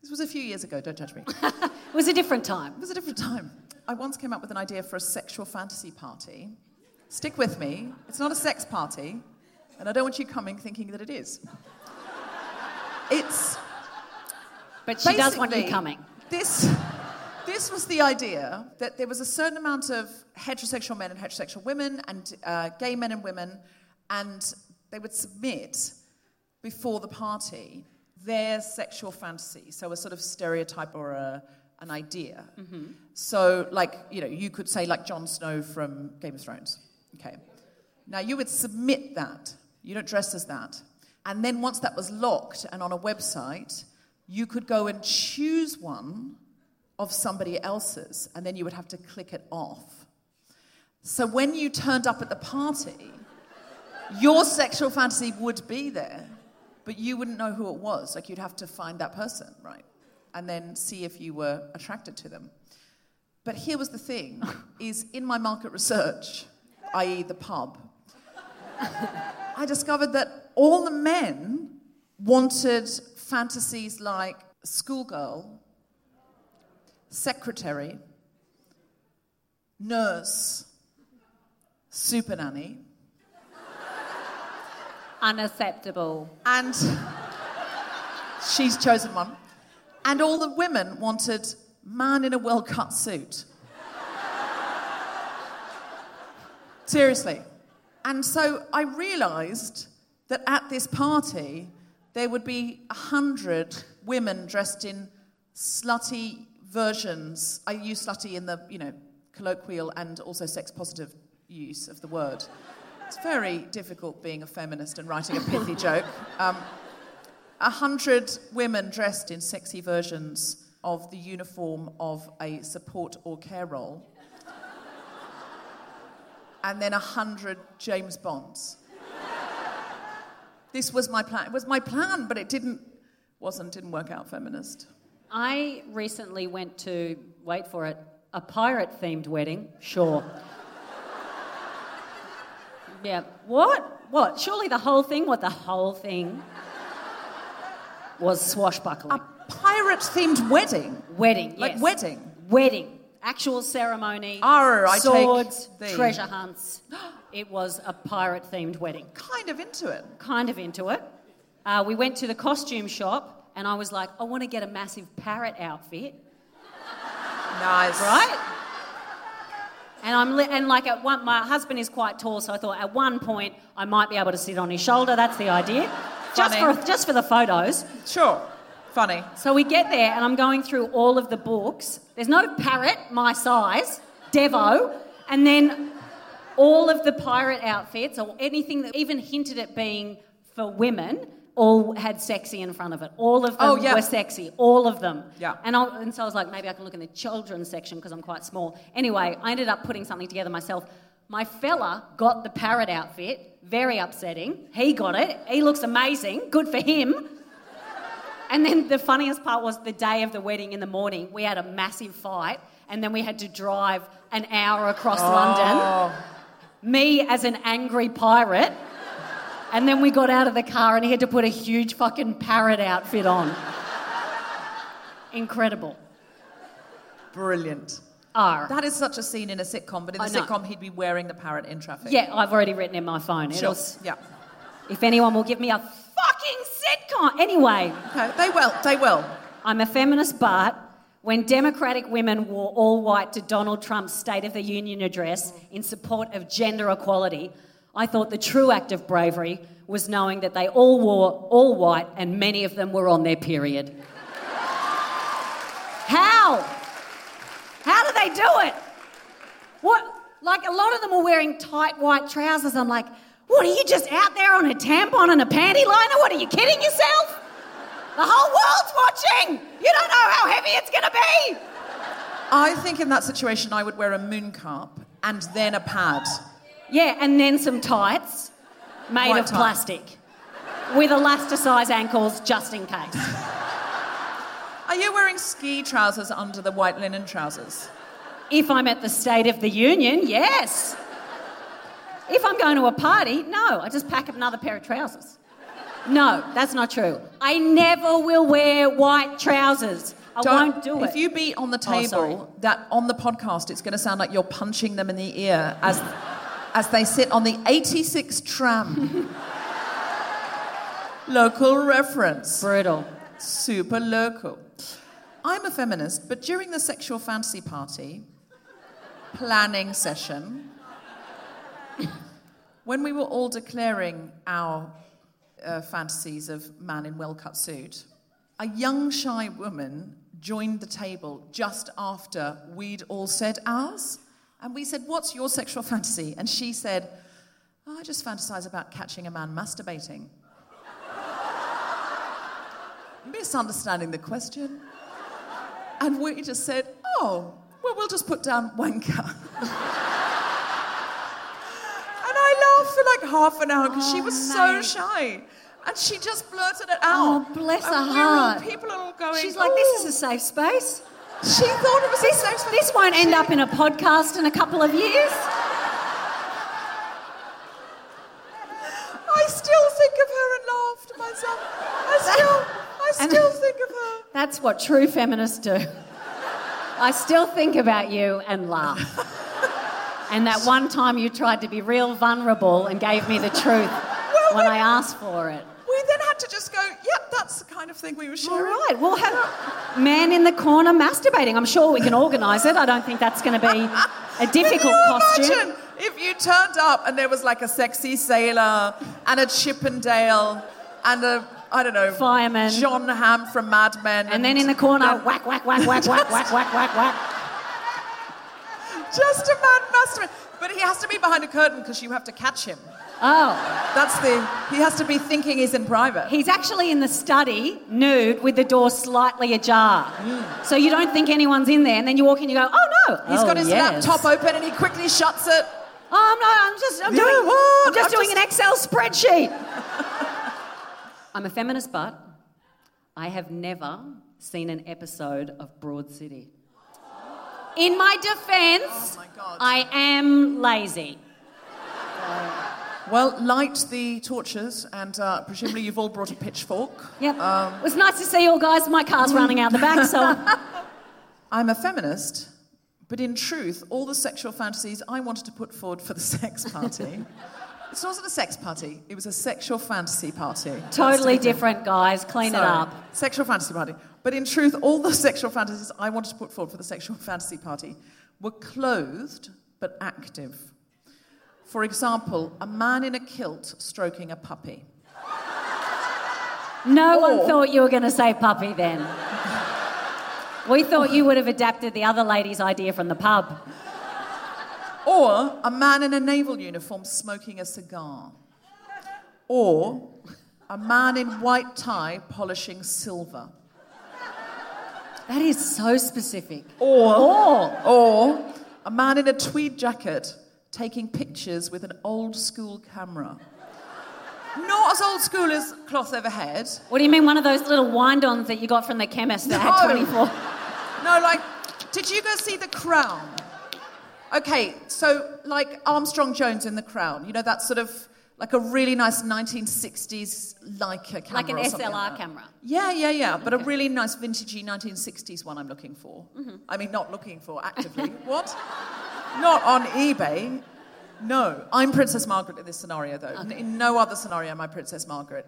This was a few years ago, don't judge me. it was a different time. It was a different time. I once came up with an idea for a sexual fantasy party. Stick with me, it's not a sex party, and I don't want you coming thinking that it is. It's. But she does want you coming. This, this was the idea that there was a certain amount of heterosexual men and heterosexual women, and uh, gay men and women, and they would submit before the party their sexual fantasy, so a sort of stereotype or a, an idea. Mm-hmm. So, like, you know, you could say, like Jon Snow from Game of Thrones. Okay. Now, you would submit that. You don't dress as that. And then once that was locked and on a website, you could go and choose one of somebody else's, and then you would have to click it off. So when you turned up at the party, your sexual fantasy would be there, but you wouldn't know who it was. Like you'd have to find that person, right? And then see if you were attracted to them. But here was the thing is in my market research, i.e. the pub, I discovered that all the men wanted fantasies like schoolgirl, secretary, nurse, super nanny, Unacceptable. and she's chosen one. And all the women wanted man in a well cut suit. Seriously. And so I realized that at this party, there would be a hundred women dressed in slutty versions. I use slutty in the, you know, colloquial and also sex positive use of the word. It's very difficult being a feminist and writing a pithy joke. Um, a hundred women dressed in sexy versions of the uniform of a support or care role, and then a hundred James Bonds. This was my plan. It was my plan, but it didn't wasn't didn't work out feminist. I recently went to, wait for it, a pirate themed wedding. Sure. Yeah. What? What? Surely the whole thing? What, the whole thing was swashbuckling? A pirate themed wedding. Wedding, Like yes. wedding. Wedding. Actual ceremony. Arr, I take swords, thee. treasure hunts. It was a pirate themed wedding. Kind of into it. Kind of into it. Uh, we went to the costume shop and I was like, I want to get a massive parrot outfit. Nice. right? And I'm li- and like at one, my husband is quite tall, so I thought at one point I might be able to sit on his shoulder. That's the idea, just for just for the photos. Sure. Funny. So we get there, and I'm going through all of the books. There's not a parrot my size, Devo, and then all of the pirate outfits or anything that even hinted at being for women. All had sexy in front of it. All of them Oh, yeah. were sexy. All of them. Yeah. And, I, and so I was like, maybe I can look in the children's section because I'm quite small. Anyway, I ended up putting something together myself. My fella got the parrot outfit, very upsetting. He got it. He looks amazing. Good for him. And then the funniest part was the day of the wedding in the morning, we had a massive fight, and then we had to drive an hour across oh. London. Me as an angry pirate. And then we got out of the car and he had to put a huge fucking parrot outfit on. Incredible. Brilliant. R. That is such a scene in a sitcom, but in the sitcom, he'd be wearing the parrot in traffic. Yeah, I've already written in my phone. Sure. It'll, Yeah. if anyone will give me a fucking sitcom. Anyway, Okay. They will. They will. I'm a feminist, but when Democratic women wore all white to Donald Trump's State of the Union address in support of gender equality, I thought the true act of bravery was knowing that they all wore all white and many of them were on their period. How? How do they do it? What? Like a lot of them were wearing tight white trousers. I'm like, what are you just out there on a tampon and a panty liner? What are you kidding yourself? The whole world's watching. You don't know how heavy it's going to be. I think in that situation, I would wear a moon and then a pad. Yeah, and then some tights made White of tie. plastic with elasticized ankles just in case. Are you wearing ski trousers under the white linen trousers? If I'm at the State of the Union, yes. If I'm going to a party, no, I just pack up another pair of trousers. No, that's not true. I never will wear white trousers. I Don't- won't do it. If you beat on the Oh, table, that on the podcast, it's going to sound like you're punching them in the ear as, as they sit on the 86 tram. Local reference. Brutal. Super local. I'm a feminist, but during the sexual fantasy party planning session, when we were all declaring our uh, fantasies of man in well cut suit, a young, shy woman joined the table just after we'd all said ours. And we said, What's your sexual fantasy? And she said, "Oh, I just fantasize about catching a man masturbating. Misunderstanding the question. And we just said, Oh, well, we'll just put down wanker. and I laughed for like half an hour because she oh, was so shy. And she just blurted it oh, out. Oh, bless and her we were heart. people are all going. She's like, this is a safe space. She thought it was This, space. this won't end up in a podcast in a couple of years. I still think of her and laugh to myself. I still, I still think of her. That's what true feminists do. I still think about you and laugh. And that one time you tried to be real vulnerable and gave me the truth when I asked for it. Then had to just go, yep, that's the kind of thing we were sharing. right, we'll have man in the corner masturbating. I'm sure we can organise it. I don't think that's going to be a difficult costume. imagine if you turned up and there was like a sexy sailor and a Chippendale and a I don't know Fireman. John Hamm from Mad Men, And then in the corner, whack, whack, whack, whack, whack, whack, whack, whack, whack. just a man masturbate. But he has to be behind a curtain because you have to catch him. Oh, That's the. He has to be thinking he's in private. he's actually in the study, nude, with the door slightly ajar. So you don't think anyone's in there, and then you walk in, you go, oh no. He's Oh, got his yes. laptop open and he quickly shuts it. Oh no, I'm just, I'm Yeah, doing, what? I'm just I'm doing just- an Excel spreadsheet. I'm a feminist, but I have never seen an episode of Broad City. In my defence, Oh my. I am lazy. Oh Well, light the torches, and uh, presumably you've all brought a pitchfork. Yep. it was nice to see you all guys. My car's running out the back, so I'm a feminist, but in truth, all the sexual fantasies I wanted to put forward for the sex party. It wasn't a sex party, it was a sexual fantasy party. totally Let's take it. different, guys. Clean it up. Sexual fantasy party. But in truth, all the sexual fantasies I wanted to put forward for the sexual fantasy party were clothed but active. For example, a man in a kilt stroking a puppy. No one thought you were going to say puppy then. We thought you would have adapted the other lady's idea from the pub. Or a man in a naval uniform smoking a cigar. Or a man in white tie polishing silver. That is so specific. Or, Or or a man in a tweed jacket taking pictures with an old school camera. Not as old school as cloth overhead. what do you mean, one of those little wind-ons that you got from the chemist that had No. 24? No, like, did you go see The Crown? Okay, so like Armstrong Jones in The Crown, you know, that sort of like a really nice 1960s Leica camera. Like an SLR like camera. Yeah, yeah, yeah, but a really nice vintagey 1960s one I'm looking for. Mm-hmm. I mean, not looking for actively. what? Not on eBay. No, I'm Princess Margaret in this scenario, though. N- In no other scenario am I Princess Margaret.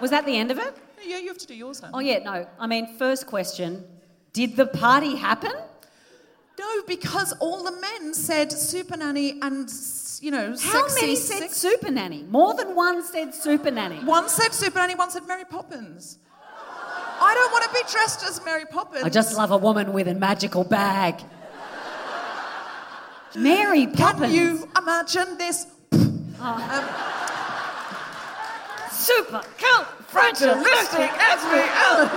Was that the end of it? Yeah, you have to do yours now. Oh, yeah, no. I mean, first question Did the party happen? No, because all the men said super nanny and you know How many said sex- super nanny? More than one said super nanny. One said super nanny, one said Mary Poppins. I don't want to be dressed as Mary Poppins. I just love a woman with a magical bag. Mary Poppins. Can you imagine this? Ah. Super cool. Fragilistic Allen.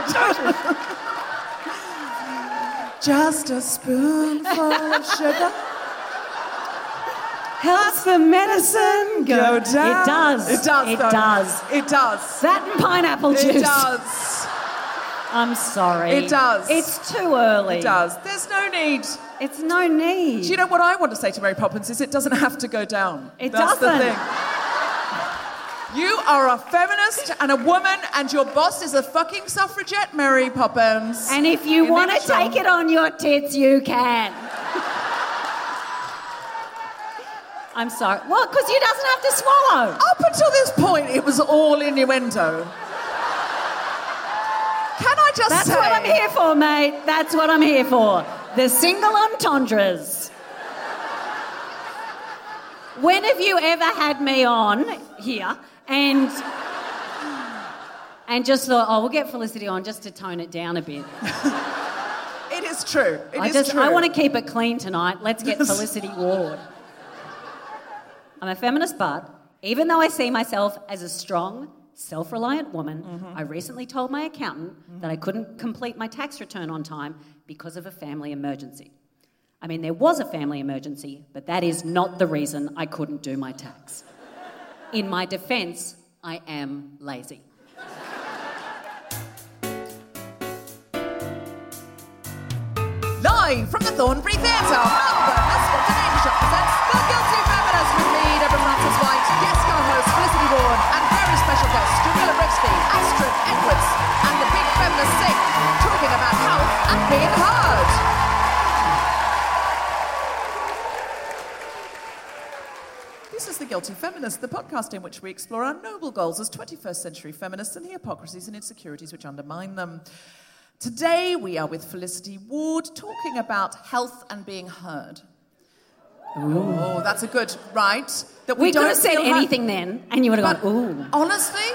Just a spoonful of sugar. Helps the medicine Go down. It does. It does. It though. does. It does. That and pineapple juice. It does. I'm sorry. It does. It's too early. It does. There's no need. It's no need. Do you know what I want to say to Mary Poppins is it doesn't have to go down. It That's the doesn't. thing. You are a feminist and a woman, and your boss is a fucking suffragette, Mary Poppins. and if you In want to take it on your tits, you can. I'm sorry. Well, because you doesn't have to swallow. Up until this point, it was all innuendo. Just That's say? what I'm here for, mate. That's what I'm here for. The single entendres. When have you ever had me on here and and just thought, oh, we'll get Felicity on just to tone it down a bit. It is true. It is I just true. I want to keep it clean tonight. Let's get Felicity Ward. I'm a feminist, but even though I see myself as a strong, self-reliant woman, Mm-hmm. I recently told my accountant that I couldn't complete my tax return on time because of a family emergency. I mean, there was a family emergency, but that is not the reason I couldn't do my tax. In my defense, I am lazy. Live from the Thornbury Theatre, Melbourne, Ascot Shop presents The Guilty Feminist with me, Deborah Frances-White, guest co-host Felicity Ward, and guest Jamila Astrid Edwards, and the big feminist sing, talking about health and being heard. This is The Guilty Feminist, the podcast in which we explore our noble goals as 21st century feminists and the hypocrisies and insecurities which undermine them. Today we are with Felicity Ward talking about health and being heard. Oh, that's a good right. That We, don't could have said feel ha- anything then, and you would have gone, ooh. honestly,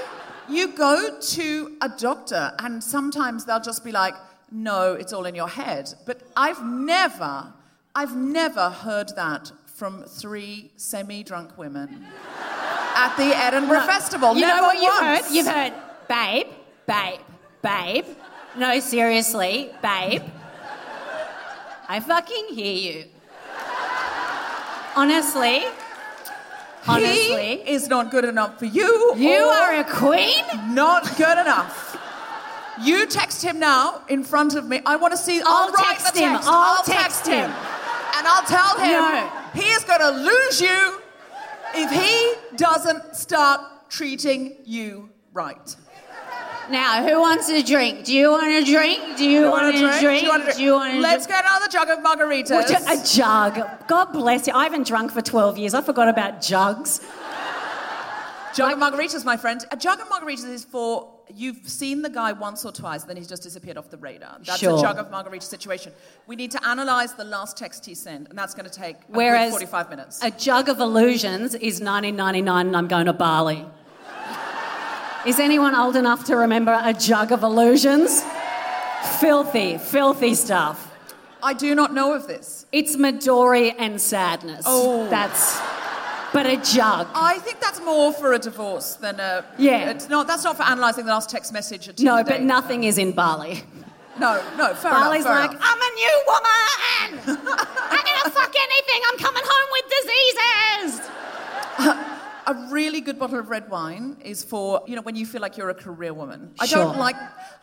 you go to a doctor and sometimes they'll just be like, no, it's all in your head. But I've never, I've never heard that from three semi-drunk women at the Edinburgh Festival. You Never know what you've heard? You've heard, babe, babe, babe. No, seriously, babe. I fucking hear you. Honestly, honestly, He is not good enough for you. you are a queen. not good enough. You text him now in front of me. I want to see. I'll, I'll write text the him. text. I'll text text him. and I'll tell him No. he is going to lose you if he doesn't start treating you right. Now, who wants a drink? Do you want a drink? Do you, want, a drink? Do you want a drink? Do you want a Let's get another jug of margaritas. What, a jug. God bless you. I haven't drunk for 12 years. I forgot about jugs. jug of margaritas, my friend. A jug of margaritas is for you've seen the guy once or twice, then he's just disappeared off the radar. That's Sure. a jug of margarita situation. We need to analyze the last text he sent, and that's going to take Whereas 45 minutes. A jug of illusions is 1999 and I'm going to Bali. Is anyone old enough to remember a jug of illusions? Filthy, filthy stuff. I do not know of this. It's Midori and sadness. Oh. That's. But a jug. I think that's more for a divorce than a. Yeah. It's not. That's not for analysing the last text message. No, but nothing is in Bali. No, no. Fair Bali's enough. fair like, enough. I'm a new woman! I'm gonna fuck anything! I'm coming home with diseases! A really good bottle of red wine is for you know when you feel like you're a career woman. I Sure. don't like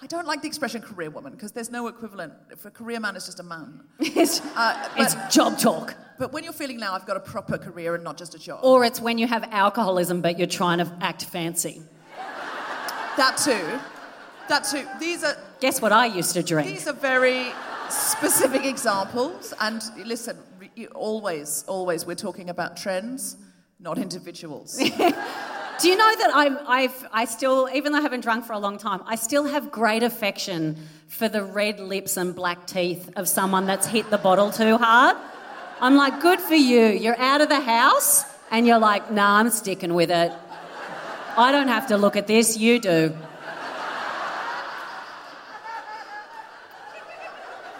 I don't like the expression career woman because there's no equivalent. If a career man is just a man. It's, Uh, it's job talk. But when you're feeling now, I've got a proper career and not just a job. Or it's when you have alcoholism but you're trying to act fancy. that too. That too. These are Guess what I used to drink? these are very specific examples. And listen, always, always, we're talking about trends, not individuals. Do you know that I'm, I've, I still, even though I haven't drunk for a long time, I still have great affection for the red lips and black teeth of someone that's hit the bottle too hard? I'm like, good for you. You're out of the house and you're like, nah, I'm sticking with it. I don't have to look at this, you do.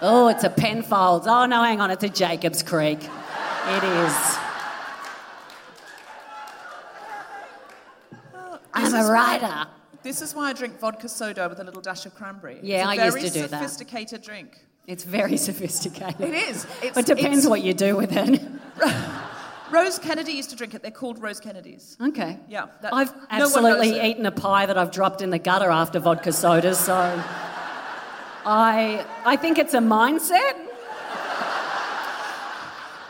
Oh, it's a Penfolds. Oh, no, hang on, it's a Jacobs Creek. It is. I'm a writer. This is why I drink vodka soda with a little dash of cranberry. Yeah, it's I used to do that. Very sophisticated drink. It's very sophisticated. It is. It's, It depends it's- what you do with it. Rose Kennedy used to drink it. They're called Rose Kennedys. Okay. Yeah, that- I've no absolutely eaten a pie that I've dropped in the gutter after vodka sodas, so I I think it's a mindset.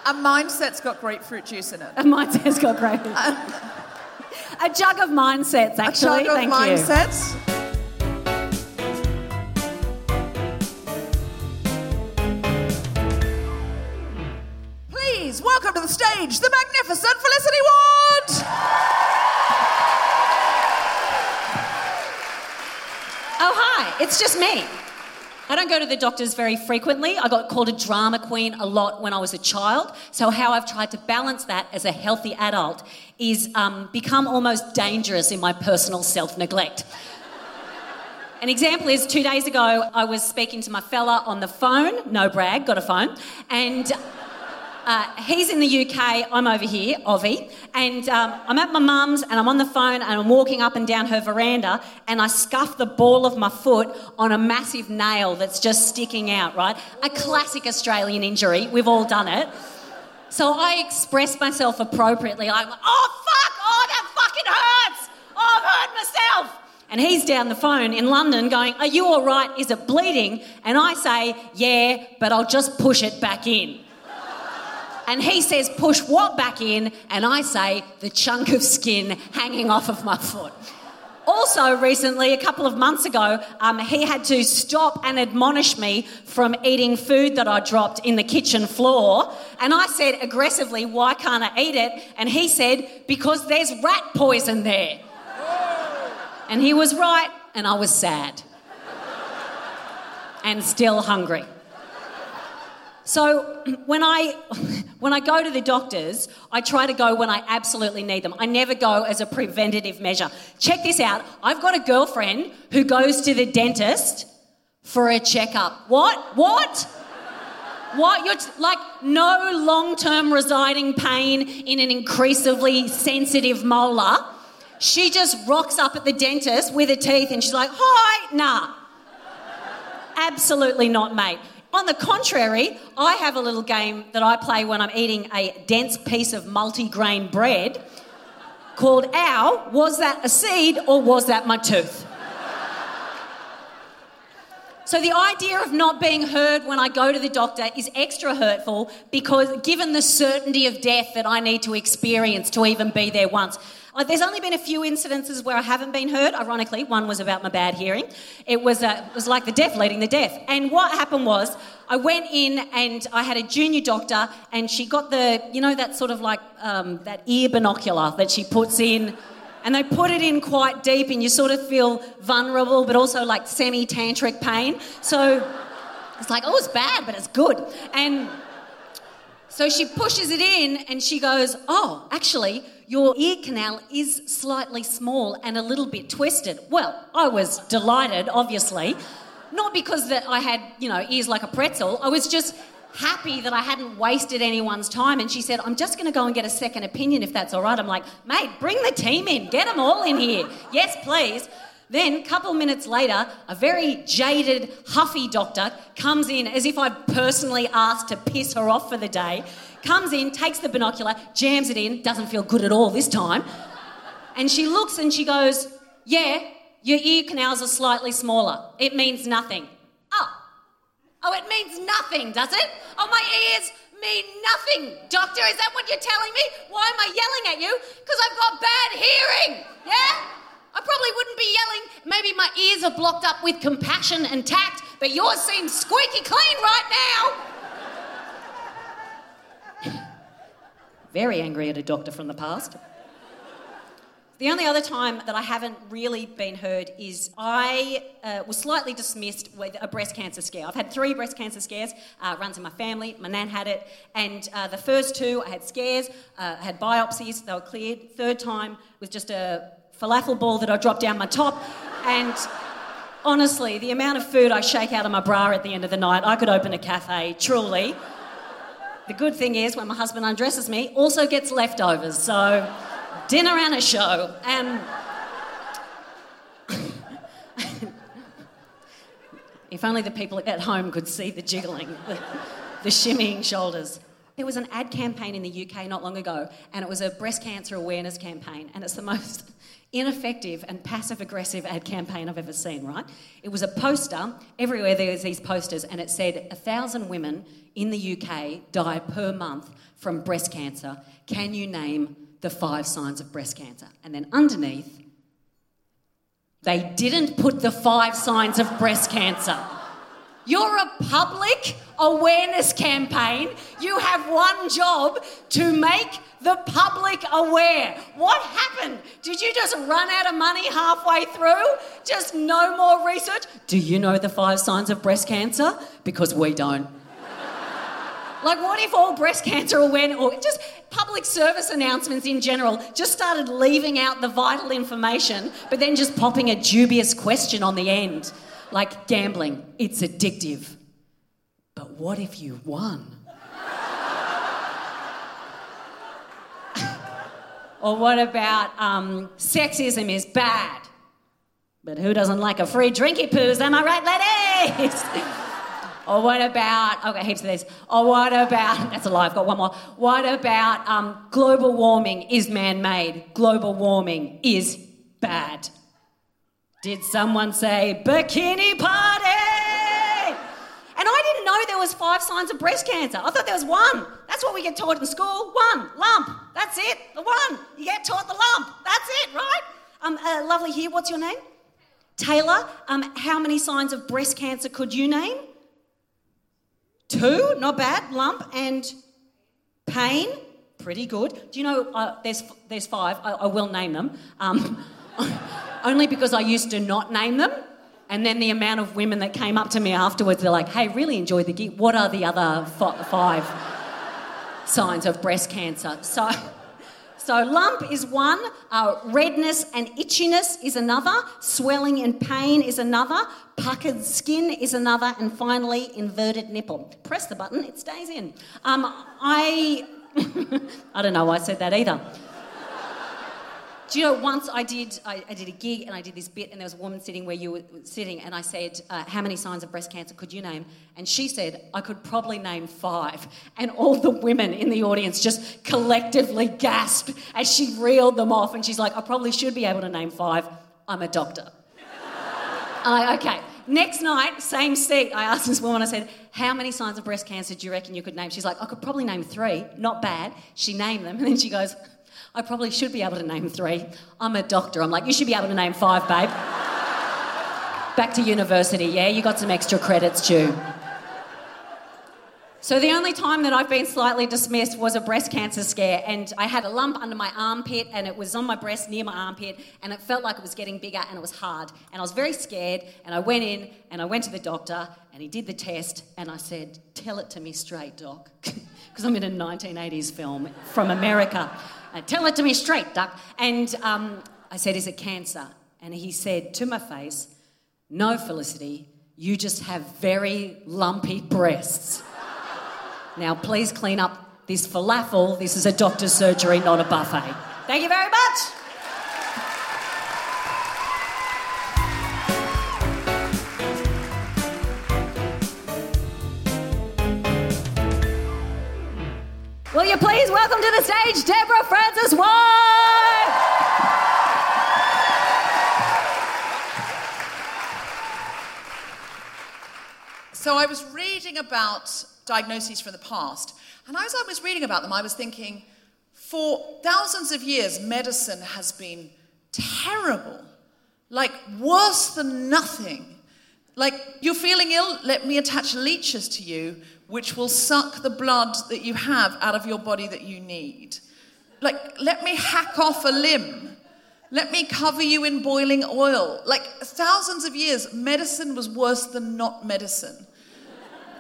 A mindset's got grapefruit juice in it. A mindset's got great. a jug of mindsets, A actually. chunk of Thank you. mindsets. Please welcome to the stage the magnificent Felicity Ward. Oh, hi. It's just me. I don't go to the doctors very frequently. I got called a drama queen a lot when I was a child. So, how I've tried to balance that as a healthy adult is um, become almost dangerous in my personal self neglect. An example is two days ago, I was speaking to my fella on the phone, no brag, got a phone, and uh, he's in the UK, I'm over here, Ovi, and um, I'm at my mum's and I'm on the phone and I'm walking up and down her veranda and I scuff the ball of my foot on a massive nail that's just sticking out, right? A classic Australian injury, we've all done it. So I express myself appropriately. Like, oh fuck, oh that fucking hurts, oh I've hurt myself. And he's down the phone in London going, Are you all right? Is it bleeding? And I say, Yeah, but I'll just push it back in. And he says, Push what back in? And I say, The chunk of skin hanging off of my foot. Also, recently, a couple of months ago, um, he had to stop and admonish me from eating food that I dropped in the kitchen floor. And I said aggressively, Why can't I eat it? And he said, Because there's rat poison there. And he was right, and I was sad. And still hungry. So when I when I go to the doctors, I try to go when I absolutely need them. I never go as a preventative measure. Check this out. I've got a girlfriend who goes to the dentist for a checkup. What? What? What? You're t- like no long-term residing pain in an increasingly sensitive molar. She just rocks up at the dentist with her teeth and she's like, "Hi, nah." Absolutely not, mate. On the contrary, I have a little game that I play when I'm eating a dense piece of multi-grain bread called Ow, was that a seed or was that my tooth? So the idea of not being heard when I go to the doctor is extra hurtful because given the certainty of death that I need to experience to even be there once. Uh, there's only been a few incidences where I haven't been heard. Ironically, one was about my bad hearing. It was, uh, it was like the deaf leading the deaf. And what happened was, I went in and I had a junior doctor, and she got the, you know, that sort of like um, that ear binocular that she puts in and they put it in quite deep and you sort of feel vulnerable but also like semi-tantric pain so it's like oh it's bad but it's good and so she pushes it in and she goes oh actually your ear canal is slightly small and a little bit twisted well i was delighted obviously not because that i had you know ears like a pretzel i was just happy that I hadn't wasted anyone's time. And she said, I'm just going to go and get a second opinion if that's all right. I'm like, mate, bring the team in, get them all in here. yes, please. Then, a couple minutes later, a very jaded, huffy doctor comes in as if I'd personally asked to piss her off for the day. Comes in, takes the binocular, jams it in, doesn't feel good at all this time. And she looks and she goes, Yeah, your ear canals are slightly smaller. It means nothing. Oh, oh, it means nothing, does it? Oh, my ears mean nothing. Doctor, is that what you're telling me? Why am I yelling at you? Because I've got bad hearing. Yeah? I probably wouldn't be yelling. Maybe my ears are blocked up with compassion and tact, but yours seems squeaky clean right now. Very angry at a doctor from the past. The only other time that I haven't really been heard is I uh, was slightly dismissed with a breast cancer scare. I've had three breast cancer scares, uh, runs in my family. My nan had it, and uh, the first two I had scares, uh, I had biopsies, they were cleared. Third time was just a falafel ball that I dropped down my top, and honestly, the amount of food I shake out of my bra at the end of the night, I could open a cafe, truly. The good thing is, when my husband undresses me, also gets leftovers, so dinner and a show. And if only the people at home could see the jiggling, the, the shimmying shoulders. There was an ad campaign in the UK not long ago, and it was a breast cancer awareness campaign, and it's the most ineffective and passive aggressive ad campaign I've ever seen, right? It was a poster, everywhere there was these posters, and it said, A thousand women in the UK die per month from breast cancer. Can you name the five signs of breast cancer. And then underneath, they didn't put the five signs of breast cancer. You're a public awareness campaign. You have one job to make the public aware. What happened? Did you just run out of money halfway through? Just no more research? Do you know the five signs of breast cancer? Because we don't. Like, what if all breast cancer awareness, or just public service announcements in general, just started leaving out the vital information, but then just popping a dubious question on the end? Like gambling, it's addictive. But what if you won? or what about um, sexism is bad? But who doesn't like a free drinky poos? Am I right, ladies? Or what about, okay, heaps of these. Or what about, that's a lie, I've got one more. What about um, global warming is man made? Global warming is bad. Did someone say bikini party? Know there was five signs of breast cancer. I thought there was one. That's what we get taught in school. One, lump. That's it. The one. You get taught the lump. That's it, right? Um, uh, lovely here. What's your name? Taylor. Um, how many signs of breast cancer could you name? Two, not bad. Lump and pain, pretty good. Do you know uh, there's there's five? I, I will name them. Um, only because I used to not name them. And then the amount of women that came up to me afterwards, they're like, hey, really enjoyed the gig. What are the other f- five signs of breast cancer? So so, lump is one, uh, redness and itchiness is another, swelling and pain is another, puckered skin is another, and finally, inverted nipple. Press the button, it stays in. Um, I, I don't know why I said that either. Do you know, once I did, I, I, did a gig and I did this bit, and there was a woman sitting where you were sitting, and I said, uh, How many signs of breast cancer could you name? And she said, I could probably name five. And all the women in the audience just collectively gasped as she reeled them off. And she's like, I probably should be able to name five. I'm a doctor. I, okay, Next night, same seat, I asked this woman, I said, How many signs of breast cancer do you reckon you could name? She's like, I could probably name three. Not bad. She named them. And then she goes, I probably should be able to name three. I'm a doctor. I'm like, You should be able to name five, babe. Back to university, yeah? You got some extra credits due. So the only time that I've been slightly dismissed was a breast cancer scare, and I had a lump under my armpit, and it was on my breast near my armpit, and it felt like it was getting bigger, and it was hard, and I was very scared, and I went in, and I went to the doctor, and he did the test, and I said, "Tell it to me straight, doc," because I'm in a 1980s film from America. Uh, Tell it to me straight, Duck. And um, I said, "Is it cancer?" And he said to my face, "No, Felicity, you just have very lumpy breasts." Now, please clean up this falafel. This is a doctor's surgery, not a buffet. Thank you very much. Will you please welcome to the stage Deborah Frances-White? So I was reading about diagnoses from the past, and as I was reading about them, I was thinking, for thousands of years, medicine has been terrible, like worse than nothing. Like, you're feeling ill, let me attach leeches to you, which will suck the blood that you have out of your body that you need. Like, let me hack off a limb. Let me cover you in boiling oil. Like, thousands of years, medicine was worse than not medicine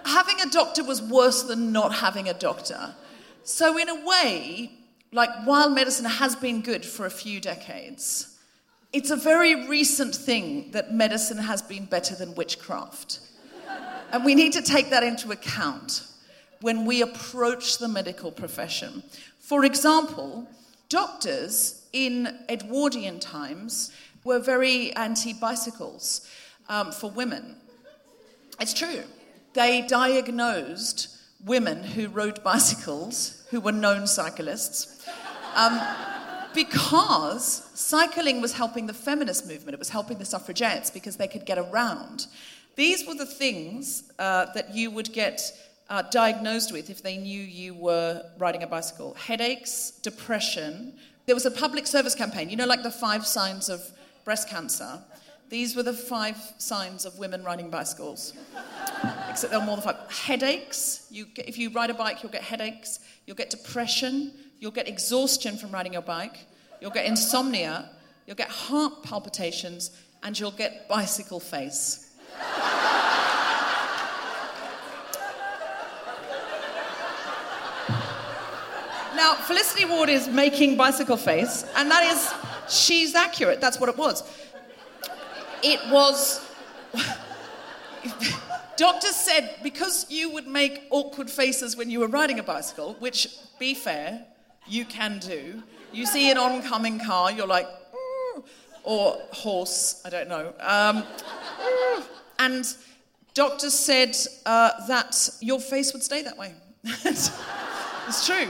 having a doctor was worse than not having a doctor. So, in a way, like while medicine has been good for a few decades, it's a very recent thing that medicine has been better than witchcraft. And we need to take that into account when we approach the medical profession. For example, doctors in Edwardian times were very anti bicycles um, for women. It's true they diagnosed women who rode bicycles, who were known cyclists, um, because cycling was helping the feminist movement. It was helping the suffragettes because they could get around. These were the things uh, that you would get uh, diagnosed with if they knew you were riding a bicycle headaches, depression. There was a public service campaign, you know, like the five signs of breast cancer. These were the five signs of women riding bicycles. Except there are more than five. Headaches. You get, if you ride a bike, you'll get headaches. You'll get depression. You'll get exhaustion from riding your bike. You'll get insomnia. You'll get heart palpitations. And you'll get bicycle face. Now, Felicity Ward is making bicycle face, and that is, she's accurate. That's what it was. It was. Doctors said because you would make awkward faces when you were riding a bicycle, which, be fair, you can do. You see an oncoming car, you're like, "Mm," or horse, I don't know. Um, and doctors said uh, that your face would stay that way. it's true.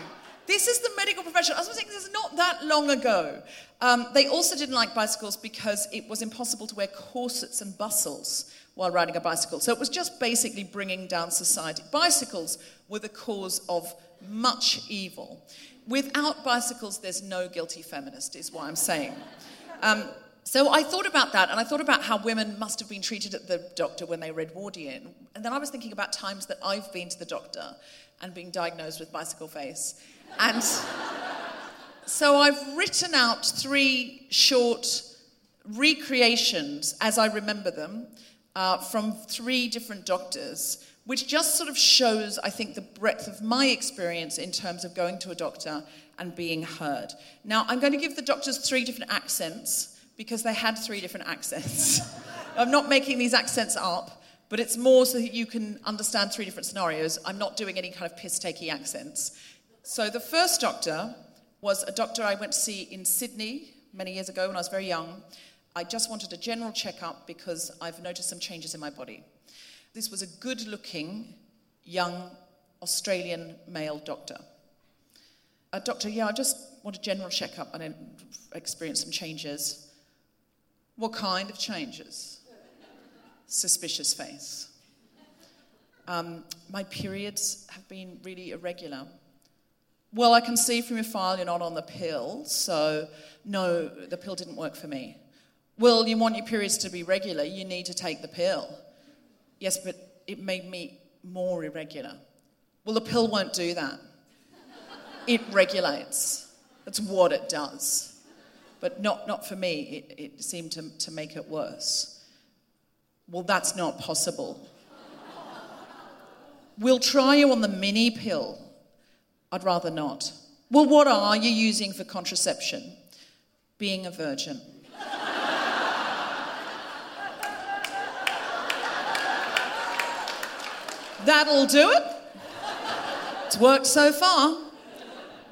This is the medical profession. I was thinking this is not that long ago. Um, they also didn't like bicycles because it was impossible to wear corsets and bustles while riding a bicycle. So it was just basically bringing down society. Bicycles were the cause of much evil. Without bicycles, there's no guilty feminist, is what I'm saying. Um, so I thought about that, and I thought about how women must have been treated at the doctor when they read Wardian. And then I was thinking about times that I've been to the doctor and being diagnosed with bicycle face. And so I've written out three short recreations as I remember them uh, from three different doctors, which just sort of shows, I think, the breadth of my experience in terms of going to a doctor and being heard. Now, I'm going to give the doctors three different accents because they had three different accents. I'm not making these accents up, but it's more so that you can understand three different scenarios. I'm not doing any kind of piss takey accents. So the first doctor was a doctor I went to see in Sydney many years ago when I was very young. I just wanted a general checkup because I've noticed some changes in my body. This was a good looking, young Australian male doctor. A doctor, yeah, I just want a general checkup and experience some changes. What kind of changes? suspicious face. Um, my periods have been really irregular. Well, I can see from your file you're not on the pill, so no, the pill didn't work for me. Well, you want your periods to be regular, you need to take the pill. Yes, but it made me more irregular. Well, the pill won't do that. It regulates. That's what it does. But not, not for me. It, it seemed to, to make it worse. Well, that's not possible. We'll try you on the mini pill. I'd rather not. Well, what are you using for contraception? Being a virgin. That'll do it. It's worked so far.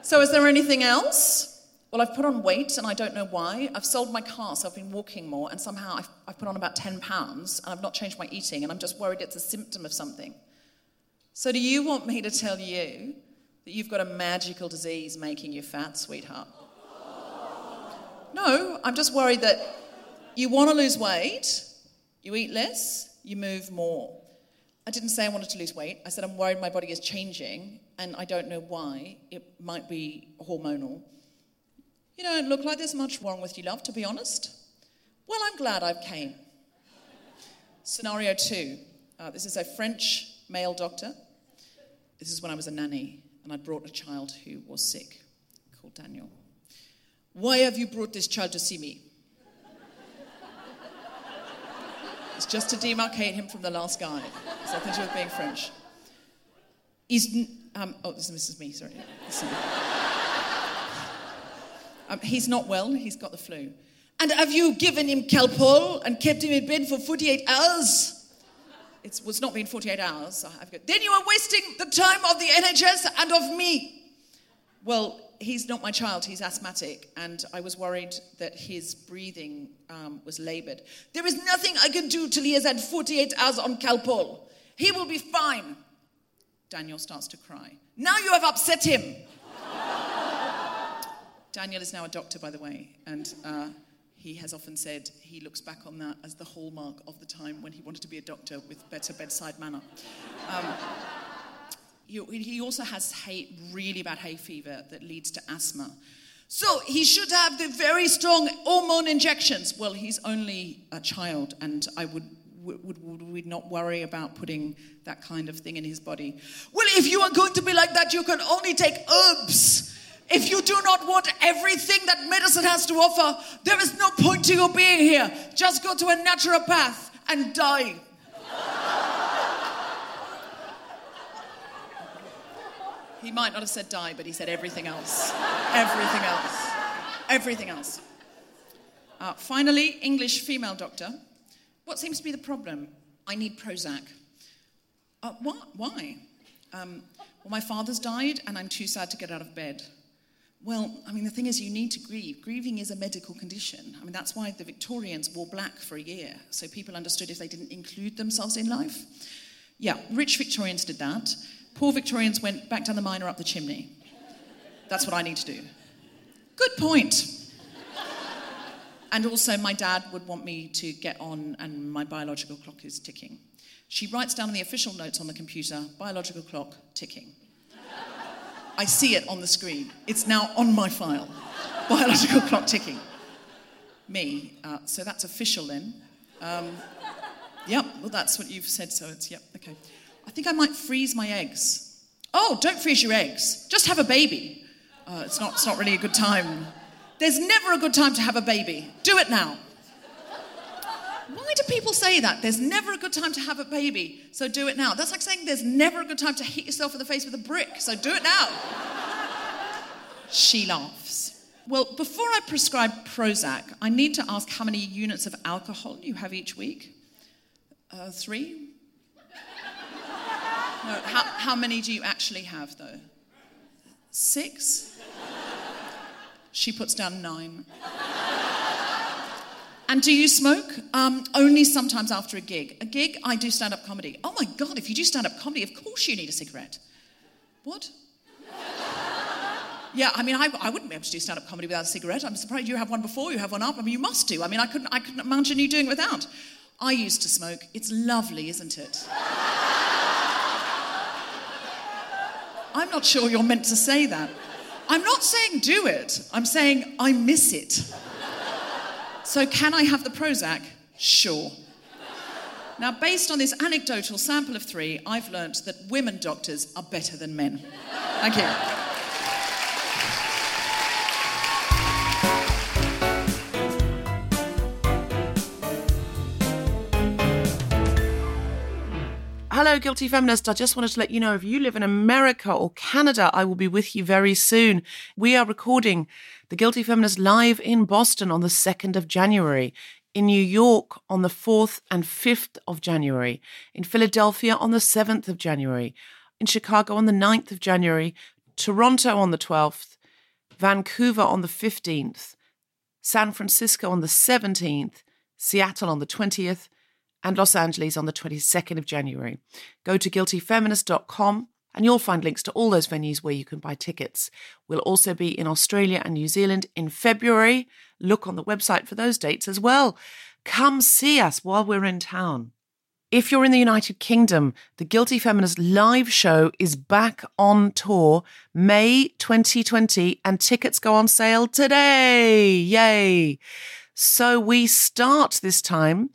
So, is there anything else? Well, I've put on weight and I don't know why. I've sold my car, so I've been walking more, and somehow I've, I've put on about 10 pounds and I've not changed my eating, and I'm just worried it's a symptom of something. So, do you want me to tell you that you've got a magical disease making you fat, sweetheart? No, I'm just worried that you want to lose weight, you eat less, you move more. I didn't say I wanted to lose weight. I said I'm worried my body is changing and I don't know why. It might be hormonal. You don't look like there's much wrong with you, love, to be honest. Well, I'm glad I came. Scenario two. Uh, this is a French male doctor. This is when I was a nanny and I brought a child who was sick called Daniel. Why have you brought this child to see me? It's just to demarcate him from the last guy. So I think he was being French. He's, um, oh, this is me, sorry. Um, he's not well, he's got the flu. And have you given him Calpol and kept him in bed for 48 hours? It was not been 48 hours. then you are wasting the time of the NHS and of me. Well, he's not my child, he's asthmatic, and I was worried that his breathing um, was laboured. There is nothing I can do till he has had 48 hours on Calpol. He will be fine. Daniel starts to cry. Now you have upset him. Daniel is now a doctor, by the way, and uh, he has often said he looks back on that as the hallmark of the time when he wanted to be a doctor with better bedside manner. Um, he also has hay, really bad hay fever that leads to asthma. So he should have the very strong hormone injections. Well, he's only a child, and I would would, would, would not worry about putting that kind of thing in his body. Well, if you are going to be like that, you can only take herbs. If you do not want everything that medicine has to offer, there is no point to your being here. Just go to a naturopath and die. He might not have said die, but he said everything else. everything else. Everything else. Uh, finally, English female doctor. What seems to be the problem? I need Prozac. Uh, what? Why? Um, well, my father's died and I'm too sad to get out of bed. Well, I mean, the thing is, you need to grieve. Grieving is a medical condition. I mean, that's why the Victorians wore black for a year, so people understood if they didn't include themselves in life. Yeah, rich Victorians did that. Poor Victorians went back down the mine or up the chimney. That's what I need to do. Good point. And also, my dad would want me to get on, and my biological clock is ticking. She writes down the official notes on the computer biological clock ticking. I see it on the screen. It's now on my file. Biological clock ticking. Me. Uh, so that's official then. Um, yep, well, that's what you've said, so it's, yep, okay. I think I might freeze my eggs. Oh, don't freeze your eggs. Just have a baby. Uh, it's, not, it's not really a good time. There's never a good time to have a baby. Do it now. Why do people say that? There's never a good time to have a baby, so do it now. That's like saying there's never a good time to hit yourself in the face with a brick, so do it now. she laughs. Well, before I prescribe Prozac, I need to ask how many units of alcohol you have each week. Uh, three? No, how, how many do you actually have, though? Six? She puts down nine. And do you smoke? Um, only sometimes after a gig. A gig, I do stand up comedy. Oh my God, if you do stand up comedy, of course you need a cigarette. What? Yeah, I mean, I, I wouldn't be able to do stand up comedy without a cigarette. I'm surprised you have one before, you have one up. I mean, you must do. I mean, I couldn't, I couldn't imagine you doing without. I used to smoke. It's lovely, isn't it? I'm not sure you're meant to say that. I'm not saying do it, I'm saying I miss it. So, can I have the Prozac? Sure. Now, based on this anecdotal sample of three, I've learnt that women doctors are better than men. Thank you. Hello, Guilty Feminist. I just wanted to let you know if you live in America or Canada, I will be with you very soon. We are recording The Guilty Feminist live in Boston on the 2nd of January, in New York on the 4th and 5th of January, in Philadelphia on the 7th of January, in Chicago on the 9th of January, Toronto on the 12th, Vancouver on the 15th, San Francisco on the 17th, Seattle on the 20th, and Los Angeles on the 22nd of January. Go to guiltyfeminist.com and you'll find links to all those venues where you can buy tickets. We'll also be in Australia and New Zealand in February. Look on the website for those dates as well. Come see us while we're in town. If you're in the United Kingdom, the Guilty Feminist live show is back on tour May 2020 and tickets go on sale today. Yay! So we start this time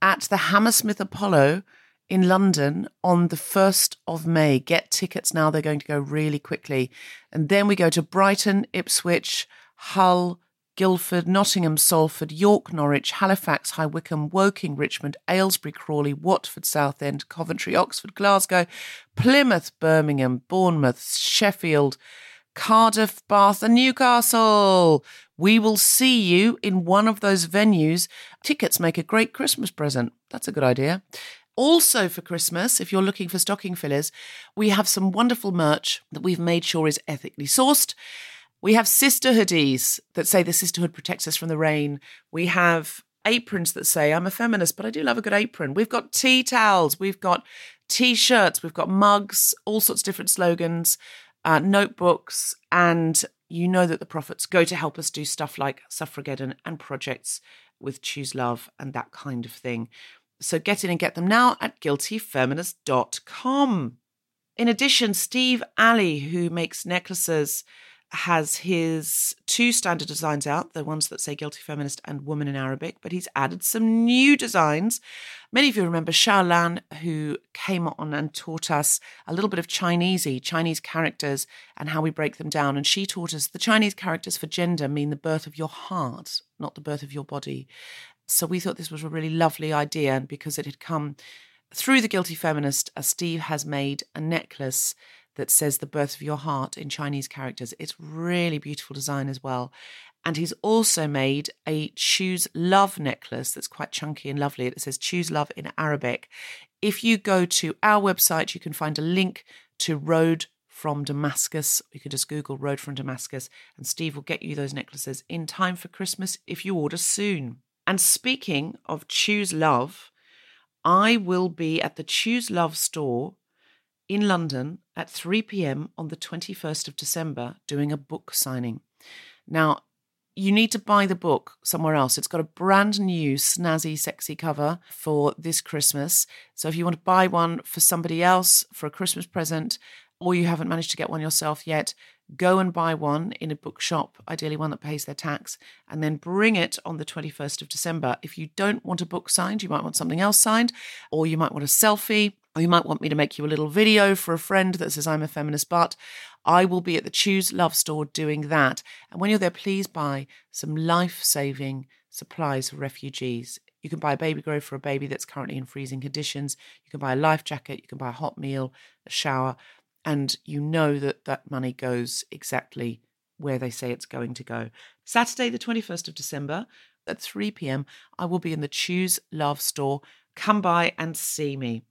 at the Hammersmith Apollo in London on the 1st of May. Get tickets now, they're going to go really quickly. And then we go to Brighton, Ipswich, Hull, Guildford, Nottingham, Salford, York, Norwich, Halifax, High Wycombe, Woking, Richmond, Aylesbury, Crawley, Watford, Southend, Coventry, Oxford, Glasgow, Plymouth, Birmingham, Bournemouth, Sheffield, Cardiff, Bath, and Newcastle. We will see you in one of those venues. Tickets make a great Christmas present. That's a good idea. Also, for Christmas, if you're looking for stocking fillers, we have some wonderful merch that we've made sure is ethically sourced. We have sister hoodies that say the sisterhood protects us from the rain. We have aprons that say I'm a feminist, but I do love a good apron. We've got tea towels, we've got t shirts, we've got mugs, all sorts of different slogans, uh, notebooks, and you know that the profits go to help us do stuff like Suffrageddon and projects with Choose Love and that kind of thing. So get in and get them now at guiltyfeminist.com. In addition, Steve Alley, who makes necklaces, has his two standard designs out, the ones that say Guilty Feminist and Woman in Arabic, but he's added some new designs. Many of you remember Xiao who came on and taught us a little bit of Chinesey, Chinese characters, and how we break them down. And she taught us the Chinese characters for gender mean the birth of your heart, not the birth of your body. So we thought this was a really lovely idea, and because it had come through the Guilty Feminist, Steve has made a necklace that says the birth of your heart in Chinese characters. It's really beautiful design as well. And he's also made a choose love necklace that's quite chunky and lovely. It says choose love in Arabic. If you go to our website, you can find a link to Road from Damascus. You can just Google Road from Damascus, and Steve will get you those necklaces in time for Christmas if you order soon. And speaking of Choose Love, I will be at the Choose Love store in London at 3 pm on the 21st of December doing a book signing. Now, you need to buy the book somewhere else. It's got a brand new, snazzy, sexy cover for this Christmas. So if you want to buy one for somebody else for a Christmas present, or you haven't managed to get one yourself yet, go and buy one in a bookshop, ideally one that pays their tax, and then bring it on the 21st of December. If you don't want a book signed, you might want something else signed, or you might want a selfie, or you might want me to make you a little video for a friend that says I'm a feminist, but I will be at the Choose Love store doing that. And when you're there, please buy some life saving supplies for refugees. You can buy a baby grow for a baby that's currently in freezing conditions. You can buy a life jacket. You can buy a hot meal, a shower, and you know that that money goes exactly where they say it's going to go. Saturday, the 21st of December at 3 pm, I will be in the Choose Love store. Come by and see me.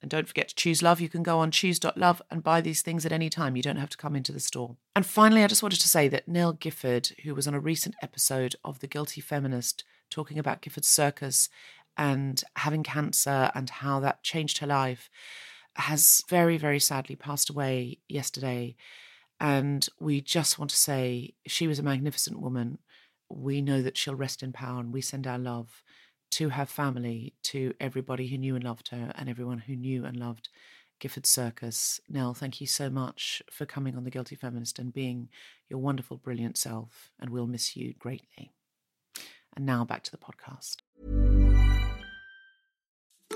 And don't forget to choose love. You can go on choose.love and buy these things at any time. You don't have to come into the store. And finally, I just wanted to say that Nell Gifford, who was on a recent episode of The Guilty Feminist, talking about Gifford Circus and having cancer and how that changed her life, has very, very sadly passed away yesterday. And we just want to say she was a magnificent woman. We know that she'll rest in power and we send our love to her family, to everybody who knew and loved her, and everyone who knew and loved Gifford Circus. Nell, thank you so much for coming on The Guilty Feminist and being your wonderful, brilliant self, and we'll miss you greatly. And now back to the podcast.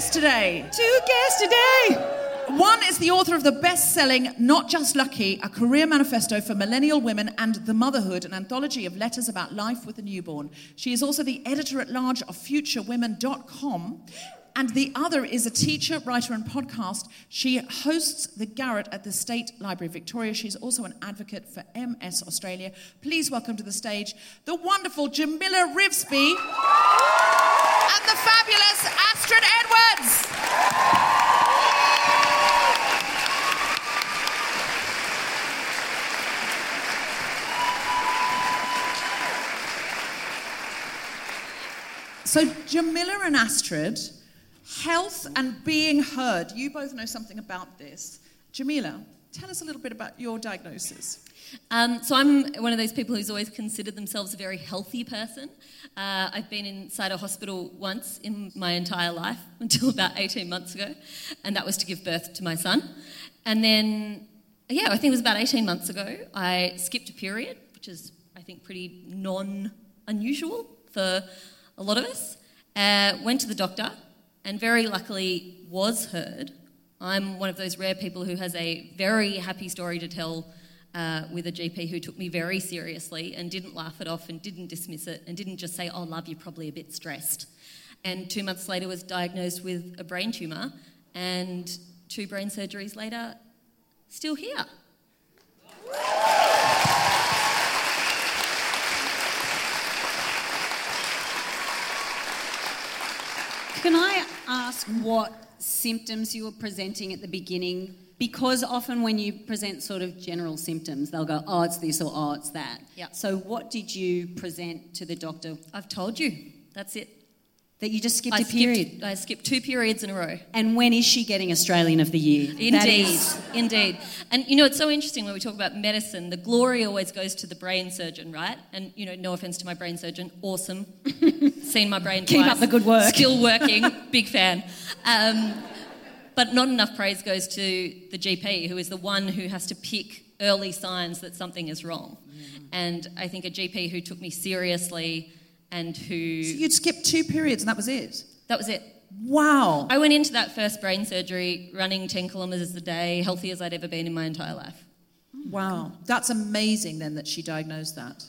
Guests today. Two guests today. One is the author of the best selling Not Just Lucky, a career manifesto for millennial women and the motherhood, an anthology of letters about life with a newborn. She is also the editor at large of FutureWomen.com. And the other is a teacher, writer, and podcast. She hosts the Garret at the State Library Victoria. She's also an advocate for MS Australia. Please welcome to the stage the wonderful Jamila Rizvi and the fabulous Astrid Edwards. So, Jamila and Astrid, health and being heard. You both know something about this. Jamila, tell us a little bit about your diagnosis. Um, so I'm one of those people who's always considered themselves a very healthy person. Uh, I've been inside a hospital once in my entire life until about 18 months ago, and that was to give birth to my son. And then, yeah, I think it was about 18 months ago, I skipped a period, which is, I think, pretty non unusual for a lot of us. Uh, went to the doctor, and very luckily was heard. I'm one of those rare people who has a very happy story to tell uh, with a GP who took me very seriously and didn't laugh it off and didn't dismiss it and didn't just say, Oh, love, you're probably a bit stressed. And two months later was diagnosed with a brain tumour, and two brain surgeries later, still here. Can I ask what symptoms you were presenting at the beginning? Because often when you present sort of general symptoms, they'll go, oh, it's this or oh, it's that. Yeah. So what did you present to the doctor? I've told you. That's it. That you just skipped I a period. Skipped, I skipped two periods in a row. And when is she getting Australian of the Year? Indeed, is- indeed. And you know, it's so interesting when we talk about medicine, the glory always goes to the brain surgeon, right? And you know, no offense to my brain surgeon, awesome. Seen my brain Keep twice. up the good work. Still working, big fan. Um, but not enough praise goes to the GP, who is the one who has to pick early signs that something is wrong. And I think a GP who took me seriously and who So You'd skip two periods and that was it. that was it. Wow. I went into that first brain surgery running 10 kilometres a day, healthy as I'd ever been in my entire life. Wow. That's amazing then that she diagnosed that.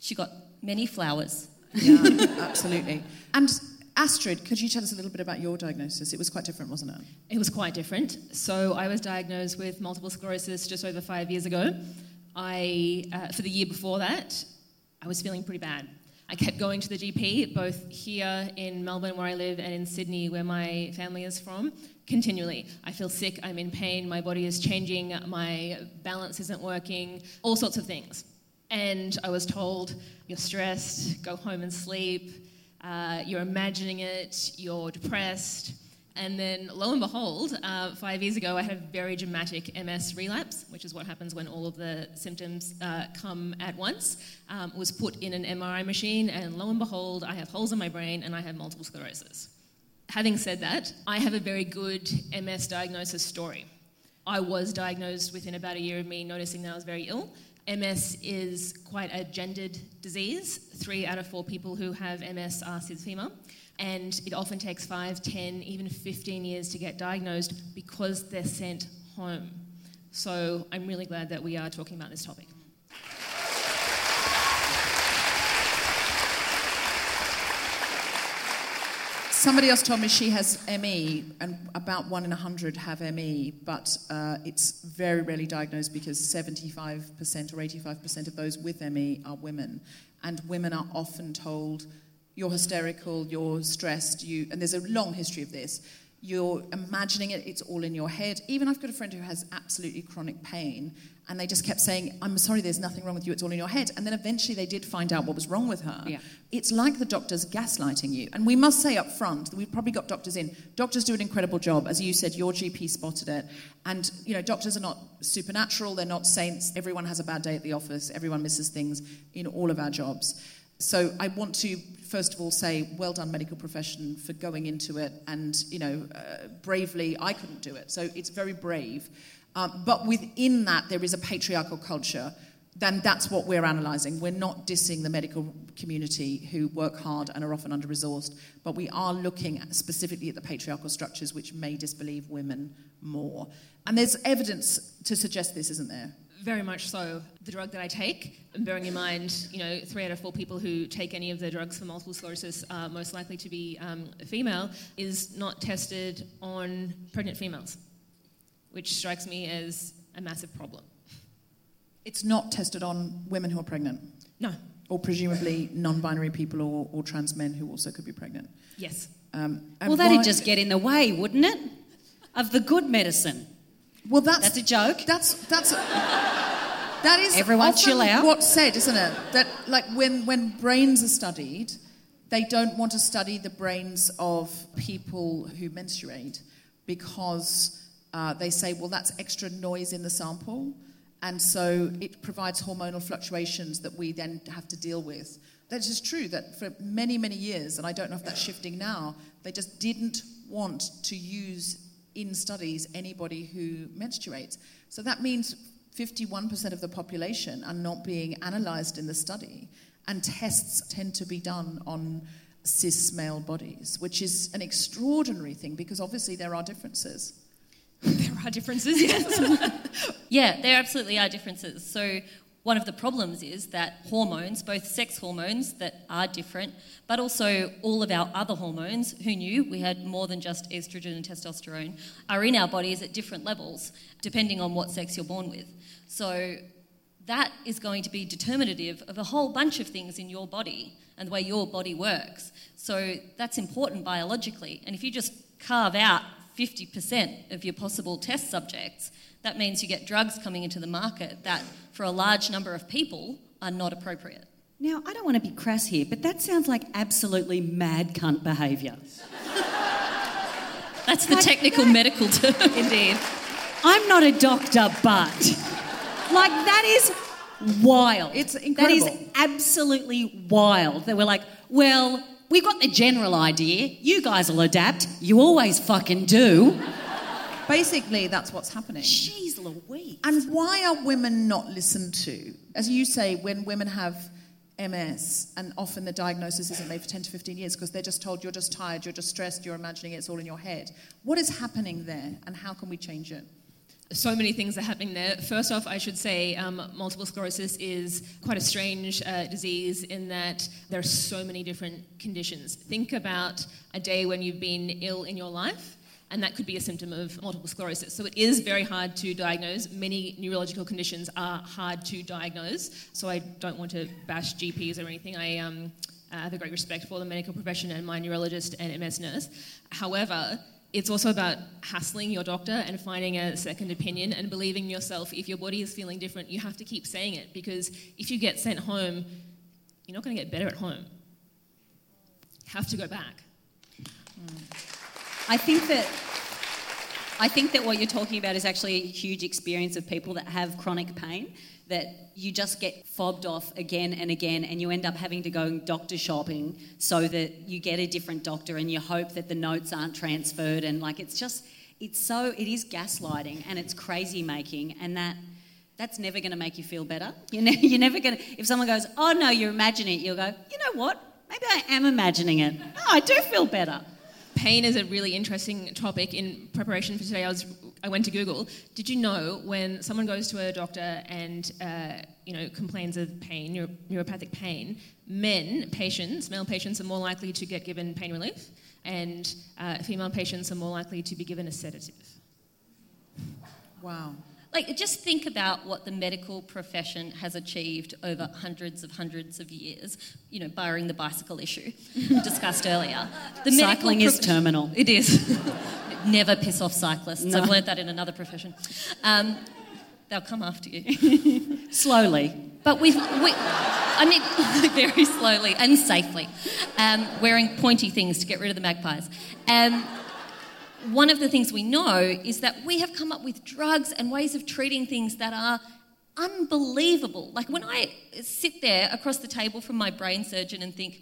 She got many flowers. Yeah, absolutely. And Astrid, could you tell us a little bit about your diagnosis? It was quite different, wasn't it? It was quite different. So I was diagnosed with multiple sclerosis just over five years ago. I, uh, for the year before that, I was feeling pretty bad. I kept going to the GP, both here in Melbourne, where I live, and in Sydney, where my family is from, continually. I feel sick, I'm in pain, my body is changing, my balance isn't working, all sorts of things. And I was told, you're stressed, go home and sleep, uh, you're imagining it, you're depressed. And then, lo and behold, uh, five years ago, I had a very dramatic MS relapse, which is what happens when all of the symptoms uh, come at once. Um, was put in an MRI machine, and lo and behold, I have holes in my brain and I have multiple sclerosis. Having said that, I have a very good MS diagnosis story. I was diagnosed within about a year of me noticing that I was very ill. MS is quite a gendered disease. Three out of four people who have MS are cis female. And it often takes five, 10, even 15 years to get diagnosed because they're sent home. So I'm really glad that we are talking about this topic. Somebody else told me she has ME, and about one in a hundred have ME, but uh, it's very rarely diagnosed because 75% or 85% of those with ME are women. And women are often told, you're hysterical, you're stressed, you, and there's a long history of this. You're imagining it, it's all in your head. Even I've got a friend who has absolutely chronic pain, and they just kept saying, I'm sorry, there's nothing wrong with you, it's all in your head. And then eventually they did find out what was wrong with her. Yeah. It's like the doctors gaslighting you. And we must say up front, that we've probably got doctors in. Doctors do an incredible job. As you said, your GP spotted it. And, you know, doctors are not supernatural, they're not saints. Everyone has a bad day at the office, everyone misses things in all of our jobs. So I want to first of all say well done medical profession for going into it and you know uh, bravely i couldn't do it so it's very brave um, but within that there is a patriarchal culture then that's what we're analysing. We're not dissing the medical community who work hard and are often under resourced, but we are looking at specifically at the patriarchal structures which may disbelieve women more. And there's evidence to suggest this, isn't there? Very much so. The drug that I take, and bearing in mind, you know, three out of four people who take any of the drugs for multiple sclerosis are most likely to be um, female, is not tested on pregnant females, which strikes me as a massive problem. It's not tested on women who are pregnant, No. or presumably non binary people or, or trans men who also could be pregnant. Yes. Um, Well, that'd why- just get in the way, wouldn't it? Of the good medicine. Well, that's, That's a joke. That's that's that is Everyone chill out. What's said, isn't it? That like when when brains are studied, they don't want to study the brains of people who menstruate because uh, they say, well, that's extra noise in the sample, and so it provides hormonal fluctuations that we then have to deal with. That is true. That for many many years, and I don't know if that's shifting now, they just didn't want to use in studies anybody who menstruates. So that means 51% of the population are not being analysed in the study, and tests tend to be done on cis male bodies, which is an extraordinary thing because obviously there are differences. There are differences, yes. Yeah, there absolutely are differences. So, one of the problems is that hormones, both sex hormones that are different, but also all of our other hormones, who knew we had more than just estrogen and testosterone, are in our bodies at different levels, depending on what sex you're born with. So, that is going to be determinative of a whole bunch of things in your body and the way your body works. So, that's important biologically. And if you just carve out 50% of your possible test subjects, that means you get drugs coming into the market that, for a large number of people, are not appropriate. Now, I don't want to be crass here, but that sounds like absolutely mad cunt behaviour. That's the technical medical term. Indeed. I'm not a doctor, but like that is wild. It's incredible. is absolutely wild. That we're like, well, we've got the general idea. You guys will adapt. You always fucking do. Basically, that's what's happening. Jeez Louise. And why are women not listened to? As you say, when women have MS, and often the diagnosis isn't made for 10 to 15 years because they're just told you're just tired, you're just stressed, you're imagining it, it's all in your head. What is happening there, and how can we change it? So many things are happening there. First off, I should say um, multiple sclerosis is quite a strange uh, disease in that there are so many different conditions. Think about a day when you've been ill in your life, and that could be a symptom of multiple sclerosis. So it is very hard to diagnose. Many neurological conditions are hard to diagnose. So I don't want to bash GPs or anything. I um, have a great respect for the medical profession and my neurologist and MS nurse. However, it's also about hassling your doctor and finding a second opinion and believing yourself. If your body is feeling different, you have to keep saying it because if you get sent home, you're not going to get better at home. You Have to go back. I think that I think that what you're talking about is actually a huge experience of people that have chronic pain that you just get fobbed off again and again and you end up having to go doctor shopping so that you get a different doctor and you hope that the notes aren't transferred and like it's just it's so it is gaslighting and it's crazy making and that that's never going to make you feel better. You're, ne- you're never going to, if someone goes, oh no, you're imagining it, you'll go, you know what? Maybe I am imagining it. No, I do feel better. Pain is a really interesting topic. In preparation for today, I was I went to Google. Did you know when someone goes to a doctor and uh, you know complains of pain, neuro- neuropathic pain, men patients, male patients, are more likely to get given pain relief, and uh, female patients are more likely to be given a sedative. Wow. Like, just think about what the medical profession has achieved over hundreds of hundreds of years, you know, barring the bicycle issue discussed earlier. The Cycling is terminal. It is. Never piss off cyclists. No. I've learnt that in another profession. Um, they'll come after you. Slowly. But we've, we, I mean, very slowly and safely, um, wearing pointy things to get rid of the magpies. Um, one of the things we know is that we have come up with drugs and ways of treating things that are unbelievable. Like when I sit there across the table from my brain surgeon and think,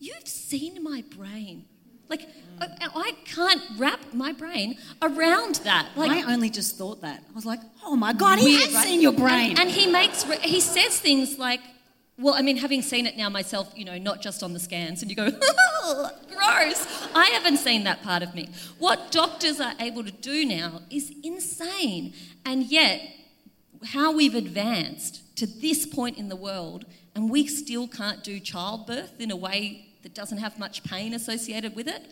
You've seen my brain. Like, I, can't wrap my brain around that. Like, I only just thought that. I was like, oh my God, he Weird, has right? seen your brain. And, and he makes re- he says things like, well, I mean, having seen it now myself, you know, not just on the scans, and you go, gross. I haven't seen that part of me. What doctors are able to do now is insane, and yet how we've advanced to this point in the world, and we still can't do childbirth in a way that doesn't have much pain associated with it.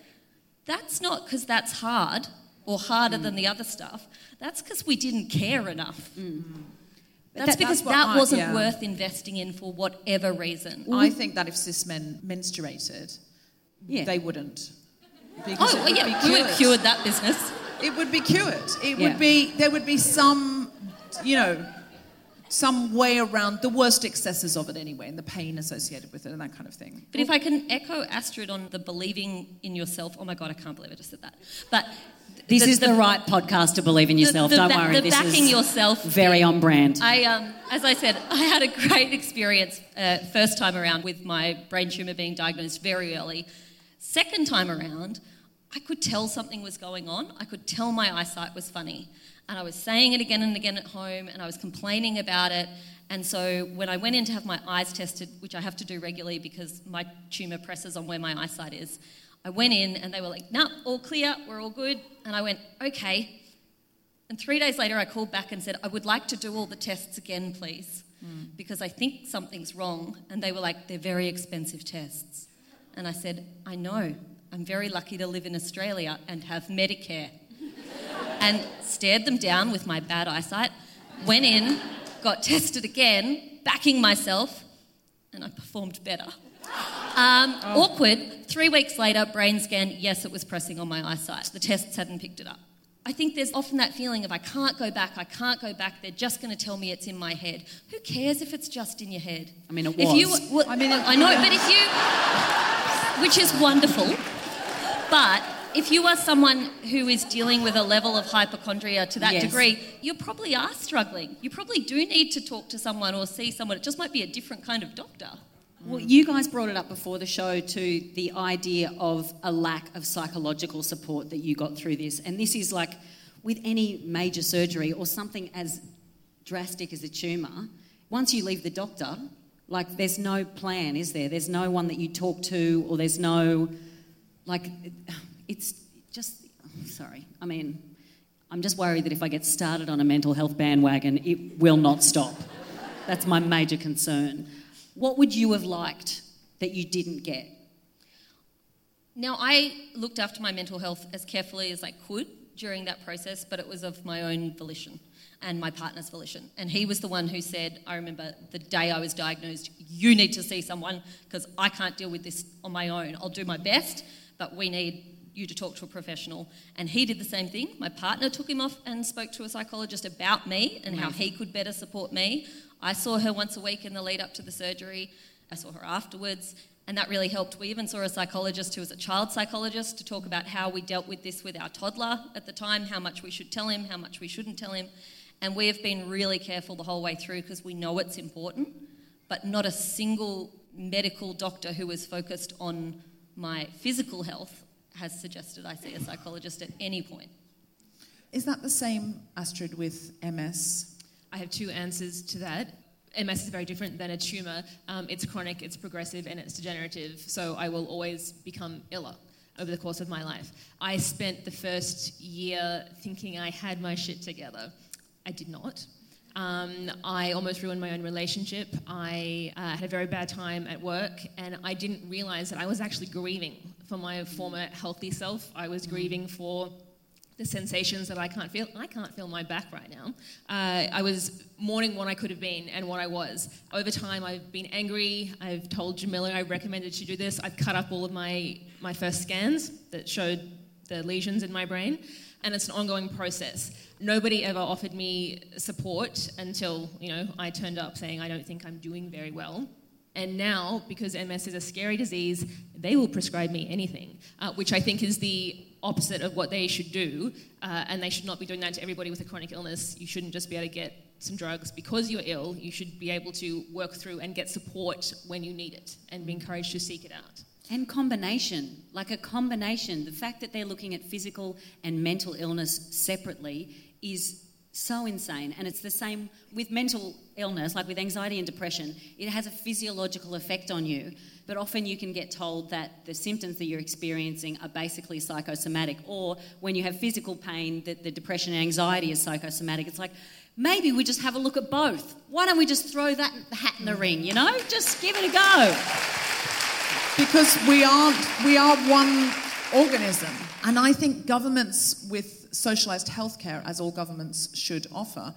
That's not because that's hard or harder Mm. than the other stuff. That's because we didn't care enough. That's That- because that's that I- wasn't yeah. worth investing in for whatever reason. I think that if cis men menstruated, Yeah. they wouldn't. oh, Because it well, would yeah, be we would have cured. cured that business. It would be cured. It Yeah. would be there would be some, you know, some way around the worst excesses of it anyway, and the pain associated with it, and that kind of thing. But if I can echo Astrid on the believing in yourself, oh my God, I can't believe I just said that. But this is the, right podcast to believe in yourself. the Don't ba- worry. the this backing is yourself very on brand. I, um, as I said, I had a great experience uh, first time around with my brain tumor being diagnosed very early. Second time around, I could tell something was going on. I could tell my eyesight was funny. And I was saying it again and again at home, and I was complaining about it. And so when I went in to have my eyes tested, which I have to do regularly because my tumour presses on where my eyesight is, I went in and they were like, no, all clear, we're all good. And I went, okay. And three days later, I called back and said, I would like to do all the tests again, please, hmm. because I think something's wrong. And they were like, they're very expensive tests. And I said, I know. I'm very lucky to live in Australia and have Medicare. and stared them down with my bad eyesight, went in, got tested again, backing myself, and I performed better. Um, Awkward. Three weeks later, brain scan, yes, it was pressing on my eyesight. The tests hadn't picked it up. I think there's often that feeling of I can't go back, I can't go back, they're just going to tell me it's in my head. Who cares if it's just in your head? I mean, it If you, was. well, I mean, I know, but if you, which is wonderful, but if you are someone who is dealing with a level of hypochondria to that Yes. degree, you probably are struggling. You probably do need to talk to someone or see someone. It just might be a different kind of doctor. Well, you guys brought it up before the show to the idea of a lack of psychological support that you got through this. And this is like with any major surgery or something as drastic as a tumour, once you leave the doctor, like there's no plan, is there? There's no one that you talk to, or there's no, like, it's just, sorry. I mean, I'm just worried that if I get started on a mental health bandwagon, it will not stop. That's my major concern. What would you have liked that you didn't get? Now, I looked after my mental health as carefully as I could during that process, but it was of my own volition and my partner's volition. And he was the one who said, I remember the day I was diagnosed, you need to see someone because I can't deal with this on my own. I'll do my best, but we need you to talk to a professional. And he did the same thing. My partner took him off and spoke to a psychologist about me and how he could better support me. I saw her once a week in the lead up to the surgery. I saw her afterwards, and that really helped. We even saw a psychologist who was a child psychologist to talk about how we dealt with this with our toddler at the time, how much we should tell him, how much we shouldn't tell him. And we have been really careful the whole way through because we know it's important, but not a single medical doctor who is focused on my physical health has suggested I see a psychologist at any point. Is that the same, Astrid, with MS? I have two answers to that. MS is very different than a tumor. Um, it's chronic, it's progressive, and it's degenerative. So I will always become iller over the course of my life. I spent the first year thinking I had my shit together. I did not. Um, I almost ruined my own relationship. I uh, had a very bad time at work, and I didn't realize that I was actually grieving for my former healthy self. I was grieving for the sensations that I can't feel. I can't feel my back right now. Uh, I was mourning what I could have been and what I was. Over time, I've been angry. I've told Jamila I recommended she do this. I've cut up all of my, my first scans that showed the lesions in my brain, and it's an ongoing process. Nobody ever offered me support until you know I turned up saying I don't think I'm doing very well. And now, because MS is a scary disease, they will prescribe me anything, uh, which I think is the opposite of what they should do. Uh, and they should not be doing that to everybody with a chronic illness. You shouldn't just be able to get some drugs because you're ill. You should be able to work through and get support when you need it and be encouraged to seek it out. And combination, like a combination. The fact that they're looking at physical and mental illness separately is so insane. And it's the same with mental illness, like with anxiety and depression. It has a physiological effect on you, but often you can get told that the symptoms that you're experiencing are basically psychosomatic. Or when you have physical pain, that the depression and anxiety is psychosomatic. It's like, maybe we just have a look at both. Why don't we just throw that hat in the ring, you know? Just give it a go. Because we aren't, we are one organism. And I think governments with socialised healthcare, as all governments should offer,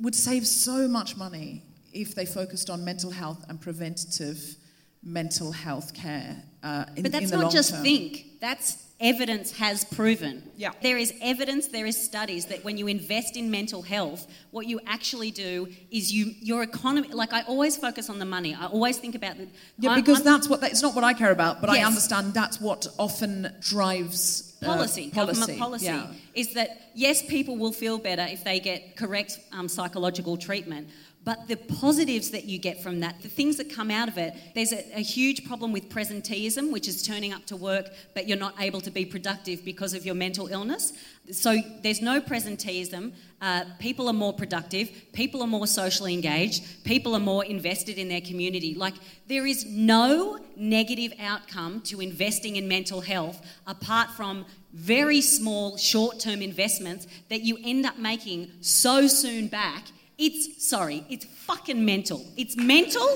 would save so much money if they focused on mental health and preventative mental health care. Uh, in, but that's in the not long just term. think. That's evidence has proven. Yeah. There is evidence, there is studies that when you invest in mental health, what you actually do is you your economy. Like I always focus on the money. I always think about the. Yeah, I- because I'm- that's what it's not what I care about, but I understand that's what often drives uh, policy, government policy, Yeah. is that yes, people will feel better if they get correct um, psychological treatment. But the positives that you get from that, the things that come out of it, there's a, a huge problem with presenteeism, which is turning up to work, but you're not able to be productive because of your mental illness. So there's no presenteeism. Uh, people are more productive. People are more socially engaged. People are more invested in their community. Like, there is no negative outcome to investing in mental health apart from very small short term investments that you end up making so soon back. It's, sorry, it's fucking mental. It's mental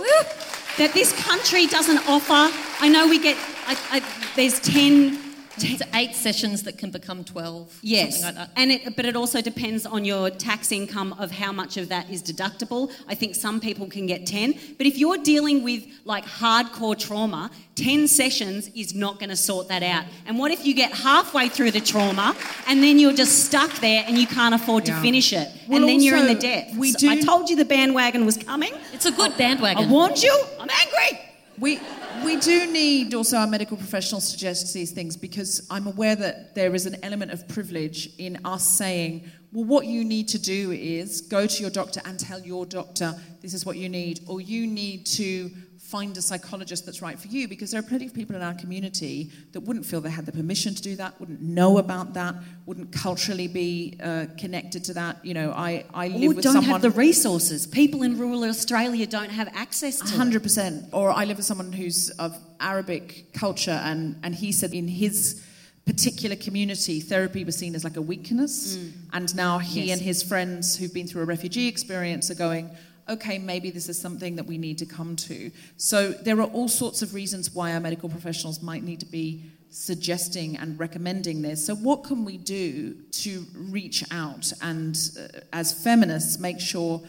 that this country doesn't offer. I know we get, I, I, there's 10 It's eight sessions that can become 12. Yes, Something like that. and it, but it also depends on your tax income of how much of that is deductible. I think some people can get 10, but if you're dealing with like hardcore trauma, 10 sessions is not going to sort that out. And what if you get halfway through the trauma and then you're just stuck there and you can't afford to Yeah. finish it, Well, and then you're in the also, depths? we I told you the bandwagon was coming. It's a good bandwagon. I warned you. I'm angry. We, we do need also our medical professionals to suggest these things because I'm aware that there is an element of privilege in us saying, well, what you need to do is go to your doctor and tell your doctor this is what you need, or you need to find a psychologist that's right for you because there are plenty of people in our community that wouldn't feel they had the permission to do that, wouldn't know about that, wouldn't culturally be uh, connected to that. You know, I, I live Or with don't someone. have the resources. People in rural Australia don't have access to hundred percent. Or I live with someone who's of Arabic culture, and and he said in his particular community, therapy was seen as like a weakness, and now he Yes. and his friends who've been through a refugee experience are going. Okay, maybe this is something that we need to come to. So, there are all sorts of reasons why our medical professionals might need to be suggesting and recommending this. So, what can we do to reach out and, uh, as feminists, make sure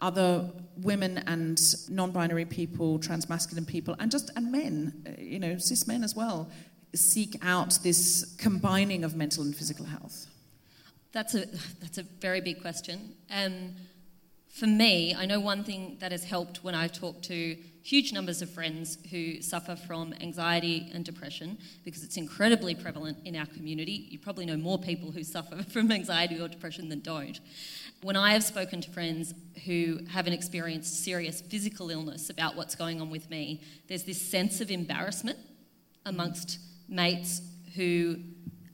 other women and non-binary people, transmasculine people, and just and men, uh, you know, cis men as well, seek out this combining of mental and physical health? That's a, that's a very big question. Um, For me, I know one thing that has helped when I talk to huge numbers of friends who suffer from anxiety and depression because it's incredibly prevalent in our community. You probably know more people who suffer from anxiety or depression than don't. When I have spoken to friends who haven't experienced serious physical illness about what's going on with me, there's this sense of embarrassment amongst mates who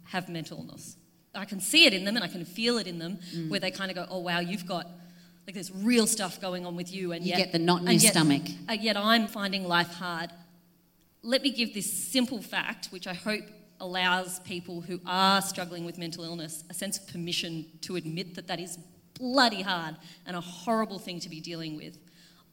have mental illness. I can see it in them and I can feel it in them mm. where they kind of go, oh wow, you've got like there's real stuff going on with you and You yet get the knot in your yet- stomach. yet I'm finding life hard. Let me give this simple fact, which I hope allows people who are struggling with mental illness a sense of permission to admit that that is bloody hard and a horrible thing to be dealing with.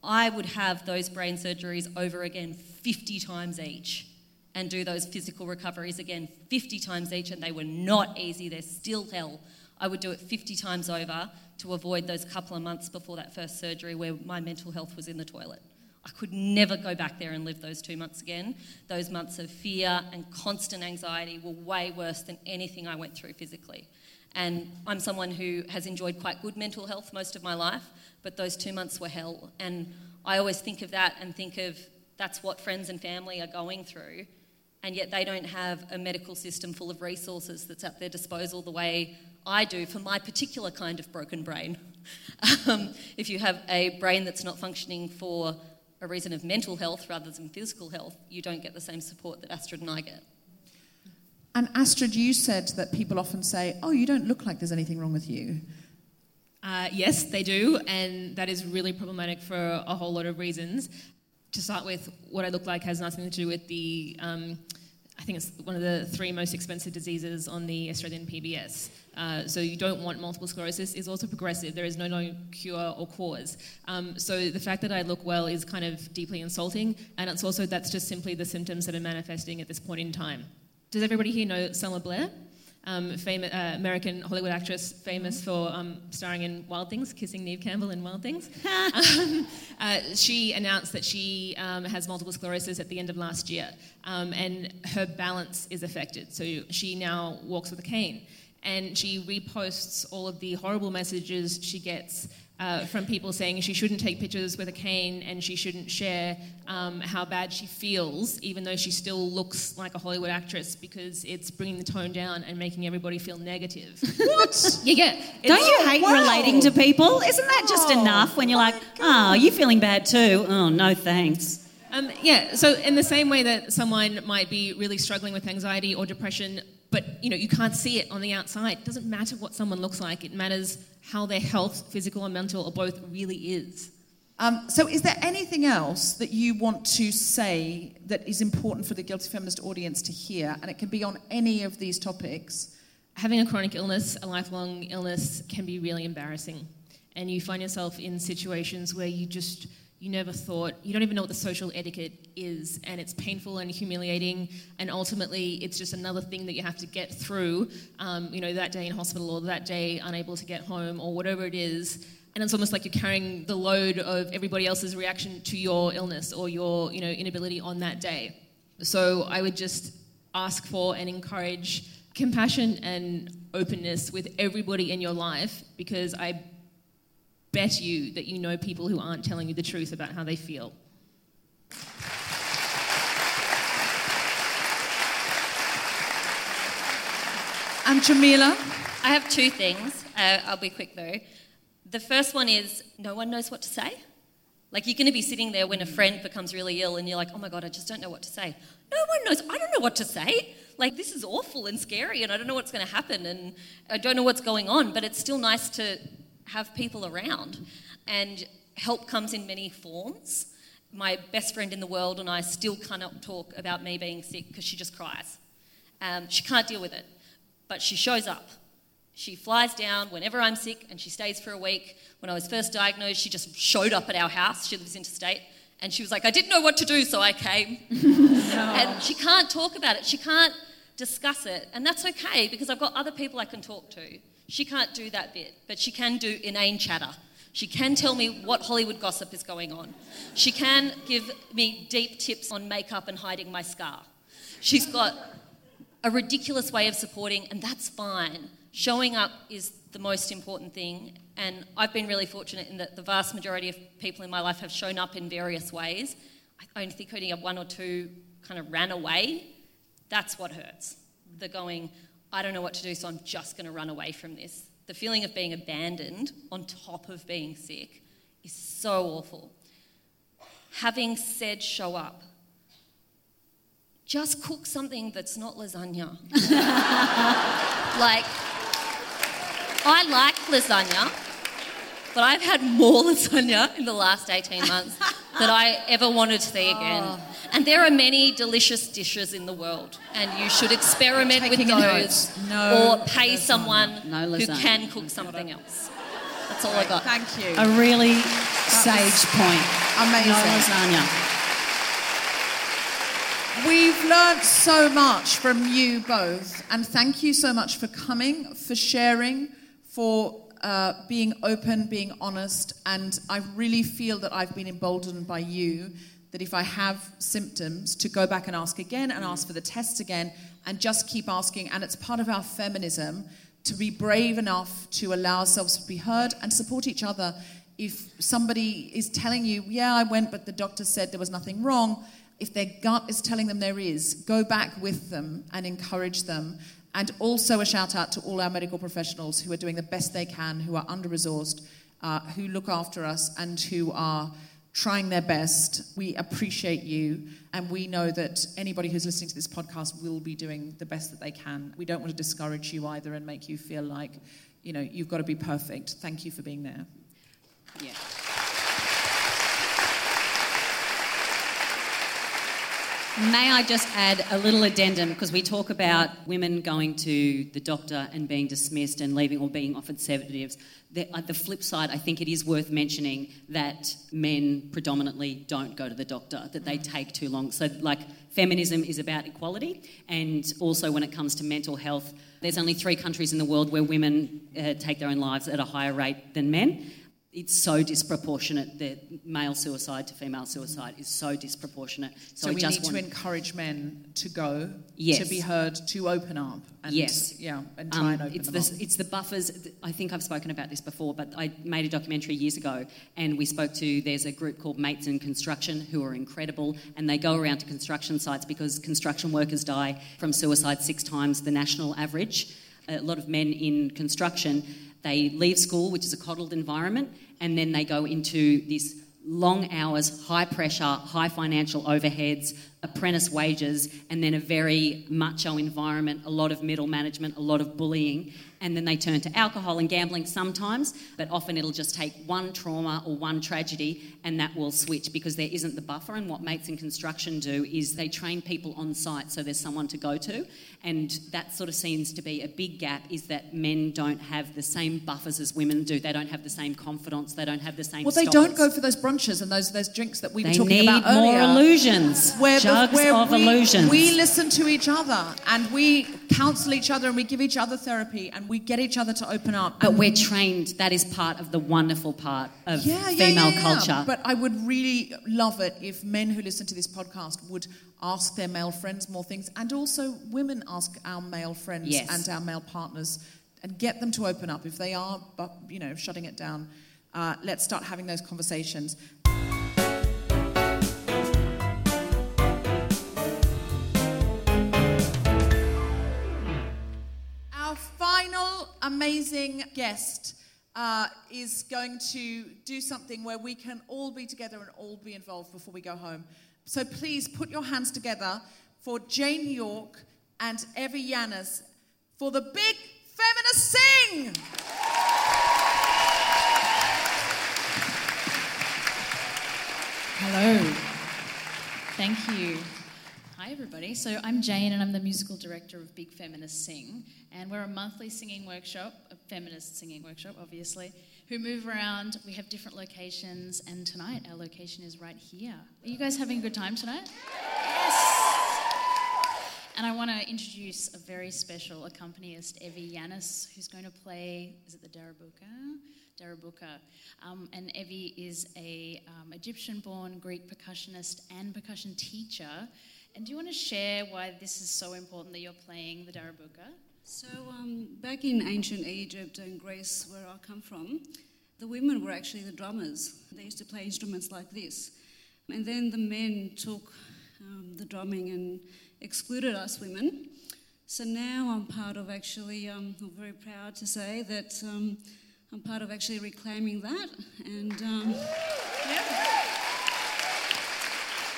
I would have those brain surgeries over again 50 times each and do those physical recoveries again 50 times each, and they were not easy, they're still hell. I would do it 50 times over to avoid those couple of months before that first surgery where my mental health was in the toilet. I could never go back there and live those two months again. Those months of fear and constant anxiety were way worse than anything I went through physically. And I'm someone who has enjoyed quite good mental health most of my life, but those two months were hell. And I always think of that and think of that's what friends and family are going through, and yet they don't have a medical system full of resources that's at their disposal the way I do for my particular kind of broken brain. Um, if you have a brain that's not functioning for a reason of mental health rather than physical health, you don't get the same support that Astrid and I get. And Astrid, you said that people often say, "Oh, you don't look like there's anything wrong with you." Uh, yes, they do, and that is really problematic for a whole lot of reasons. To start with, what I look like has nothing to do with the, um, I think it's one of the three most expensive diseases on the Australian PBS. Uh, so you don't want multiple sclerosis. It's also progressive. There is no known cure or cause. Um, so the fact that I look well is kind of deeply insulting, and it's also that's just simply the symptoms that are manifesting at this point in time. Does everybody here know Selma Blair? Um, famous uh, American Hollywood actress, famous for um, starring in Wild Things, kissing Neve Campbell in Wild Things. um, uh, she announced that she um, has multiple sclerosis at the end of last year, um, and her balance is affected. So she now walks with a cane, and she reposts all of the horrible messages she gets. Uh, from people saying she shouldn't take pictures with a cane and she shouldn't share um, how bad she feels, even though she still looks like a Hollywood actress, because it's bringing the tone down and making everybody feel negative. What? yeah, yeah. Don't you hate wow. relating to people? Isn't that just Oh, enough when you're like, oh, you feeling bad too? Oh, no thanks. Um, yeah, so in the same way that someone might be really struggling with anxiety or depression, but you know you can't see it on the outside. It doesn't matter what someone looks like. It matters how their health, physical and mental, or both, really is. Um, so, is there anything else that you want to say that is important for the guilty feminist audience to hear? And it can be on any of these topics. Having a chronic illness, a lifelong illness, can be really embarrassing, and you find yourself in situations where you just you never thought you don't even know what the social etiquette is and it's painful and humiliating and ultimately it's just another thing that you have to get through um, you know that day in hospital or that day unable to get home or whatever it is. And it's almost like you're carrying the load of everybody else's reaction to your illness or your you know inability on that day. So i would just ask for and encourage compassion and openness with everybody in your life because i bet you that you know people who aren't telling you the truth about how they feel. And Jamila? I have two things. Uh, I'll be quick though. The first one is no one knows what to say. Like you're going to be sitting there when a friend becomes really ill and you're like, oh my God, I just don't know what to say. No one knows. I don't know what to say. Like this is awful and scary and I don't know what's going to happen and I don't know what's going on, but it's still nice to have people around. And help comes in many forms. My best friend in the world and I still cannot talk about me being sick because she just cries. Um, she can't deal with it, but she shows up. She flies down whenever I'm sick and she stays for a week. When I was first diagnosed, she just showed up at our house. She lives interstate. And she was like, I didn't know what to do, so I came. And she can't talk about it. She can't discuss it. And that's okay because I've got other people I can talk to. She can't do that bit, but she can do inane chatter. She can tell me what Hollywood gossip is going on. She can give me deep tips on makeup and hiding my scar. She's got a ridiculous way of supporting, and that's fine. Showing up is the most important thing, and I've been really fortunate in that the vast majority of people in my life have shown up in various ways. I only think only one or two kind of ran away. That's what hurts. The going, I don't know what to do, so I'm just going to run away from this. The feeling of being abandoned on top of being sick is so awful. Having said show up, just cook something that's not lasagna. like, I like lasagna, but I've had more lasagna in the last 18 months than I ever wanted to see again. Oh. And there are many delicious dishes in the world, and you should experiment with those notes. No or pay someone No who can cook something else. That's all I got. Thank you. A really sage point. Amazing. No lasagna. We've learned so much from you both, and thank you so much for coming, for sharing, for uh, being open, being honest. And I really feel that I've been emboldened by you that if I have symptoms, to go back and ask again and ask for the tests again and just keep asking. And it's part of our feminism to be brave enough to allow ourselves to be heard and support each other. If somebody is telling you, yeah, I went, but the doctor said there was nothing wrong, if their gut is telling them there is, go back with them and encourage them. And also a shout out to all our medical professionals who are doing the best they can, who are under resourced, uh, who look after us, and who are trying their best. We appreciate you, and we know that anybody who's listening to this podcast will be doing the best that they can. We don't want to discourage you either and make you feel like, you know, you've got to be perfect. Thank you for being there. Yeah. May I just add a little addendum because we talk about women going to the doctor and being dismissed and leaving or being offered sedatives. The, uh, the flip side, I think it is worth mentioning that men predominantly don't go to the doctor, that they take too long. So, like, feminism is about equality, and also when it comes to mental health, there's only three countries in the world where women uh, take their own lives at a higher rate than men it's so disproportionate that male suicide to female suicide is so disproportionate. So, So, we just need want to encourage men to go, Yes. to be heard, to open up. And, Yes. Yeah, and try Um, and open it's the, up. it's the buffers. I think I've spoken about this before, but I made a documentary years ago, and we spoke to. There's a group called Mates in Construction who are incredible, and they go around to construction sites because construction workers die from suicide six times the national average. A lot of men in construction, they leave school, which is a coddled environment, and then they go into this long hours, high pressure, high financial overheads, apprentice wages, and then a very macho environment, a lot of middle management, a lot of bullying. And then they turn to alcohol and gambling sometimes, but often it'll just take one trauma or one tragedy and that will switch because there isn't the buffer. And what mates in construction do is they train people on site so there's someone to go to. And that sort of seems to be a big gap is that men don't have the same buffers as women do. They don't have the same confidence, they don't have the same Well, they don't go for those brunches and those those drinks that we were They talking need more illusions. Where, the- where of we, illusions. we listen to each other and we counsel each other and we give each other therapy and we get each other to open up. But we're trained. That is part of the wonderful part of yeah, yeah, female yeah, yeah. culture. But I would really love it if men who listen to this podcast would ask their male friends more things, and also women ask our male friends Yes. and our male partners, and get them to open up if they are, you know, shutting it down. Uh, let's start having those conversations. Amazing guest uh, is going to do something where we can all be together and all be involved before we go home. So please put your hands together for Jane York and Evie Yanis for the big feminist sing. Hello. Thank you. Hi, everybody. So, I'm Jane, and I'm the musical director of Big Feminist Sing. And we're a monthly singing workshop, a feminist singing workshop, obviously, who move around. We have different locations, and tonight our location is right here. Are you guys having a good time tonight? Yes! And I want to introduce a very special accompanist, Evie Yanis, who's going to play, is it the Darabuka? Darabuka. Um, and Evie is a um, Egyptian-born Greek percussionist and percussion teacher. And do you want to share why this is so important that you're playing the Darabuka? So, um, back in ancient Egypt and Greece, where I come from, the women were actually the drummers. They used to play instruments like this. And then the men took um, the drumming and excluded us women. So now I'm part of actually, um, I'm very proud to say that um, I'm part of actually reclaiming that and, um,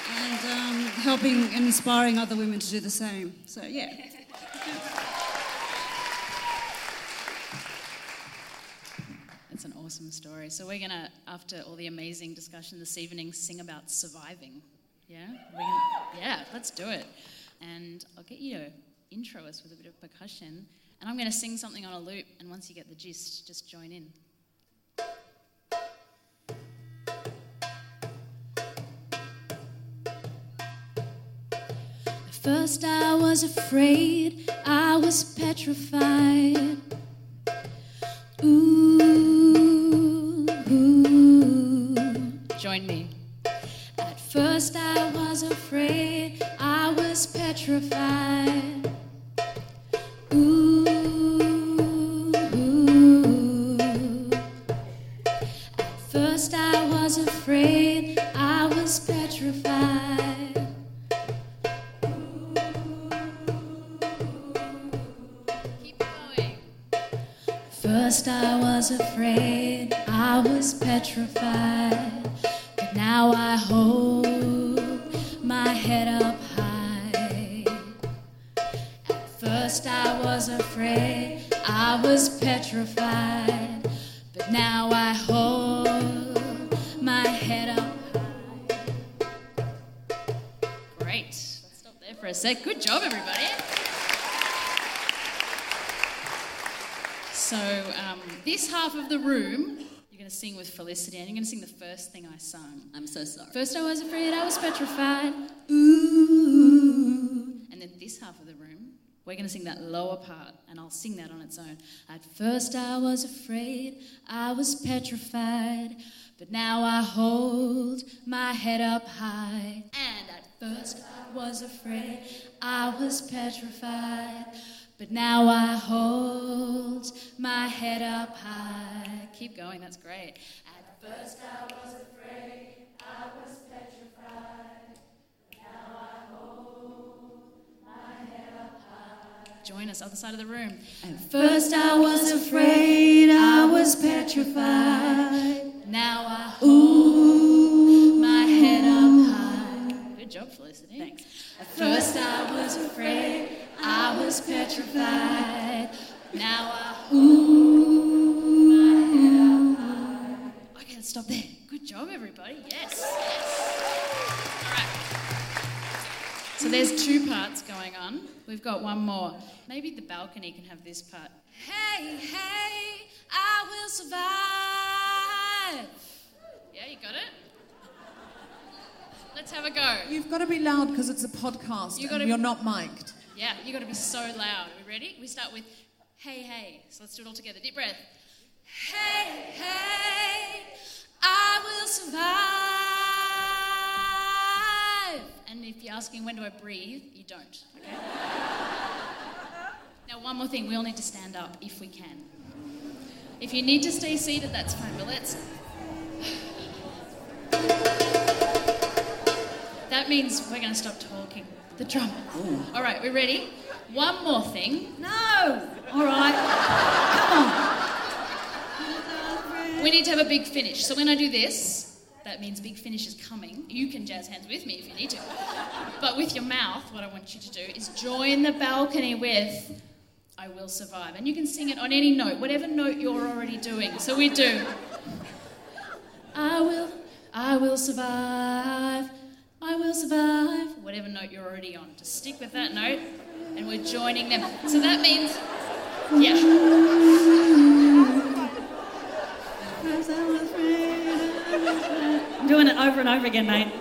and um, helping and inspiring other women to do the same. So, yeah. That's an awesome story. So we're gonna, after all the amazing discussion this evening, sing about surviving. Yeah, gonna, yeah. Let's do it. And I'll get you to intro us with a bit of percussion, and I'm gonna sing something on a loop. And once you get the gist, just join in. First, I was afraid, I was petrified. Ooh, ooh. Join me. Felicity, and you're going to sing the first thing I sung. I'm so sorry. First, I was afraid, I was petrified. Ooh. And then this half of the room, we're going to sing that lower part, and I'll sing that on its own. At first, I was afraid, I was petrified, but now I hold my head up high. And at first, I was afraid, I was petrified. But now I hold my head up high. Keep going, that's great. First I was afraid, I was petrified. Now I hold my head up high. Join us, other side of the room. At first I was afraid, I was petrified. Now I hold my head up high. Good job, Felicity. Thanks. At first I was afraid, I was petrified. Now I hold my head up high. Let's stop there. Good job, everybody. Yes. yes. All right. So there's two parts going on. We've got one more. Maybe the balcony can have this part. Hey, hey, I will survive. Yeah, you got it? Let's have a go. You've got to be loud because it's a podcast You and you're not mic'd. Yeah, you've got to be so loud. Are we ready? We start with hey, hey. So let's do it all together. Deep breath. Hey, hey, I will survive. And if you're asking when do I breathe, you don't. Okay. now one more thing. We all need to stand up if we can. If you need to stay seated, that's fine. But let's. That means we're going to stop talking. The drum. All right, we're ready? One more thing. No. All right. Come on. We need to have a big finish. So when I do this, that means big finish is coming. You can jazz hands with me if you need to. But with your mouth, what I want you to do is join the balcony with I will survive. And you can sing it on any note, whatever note you're already doing. So we do. I will, I will survive. I will survive. Whatever note you're already on. Just stick with that note and we're joining them. So that means, yeah. I'm doing it over and over again, mate.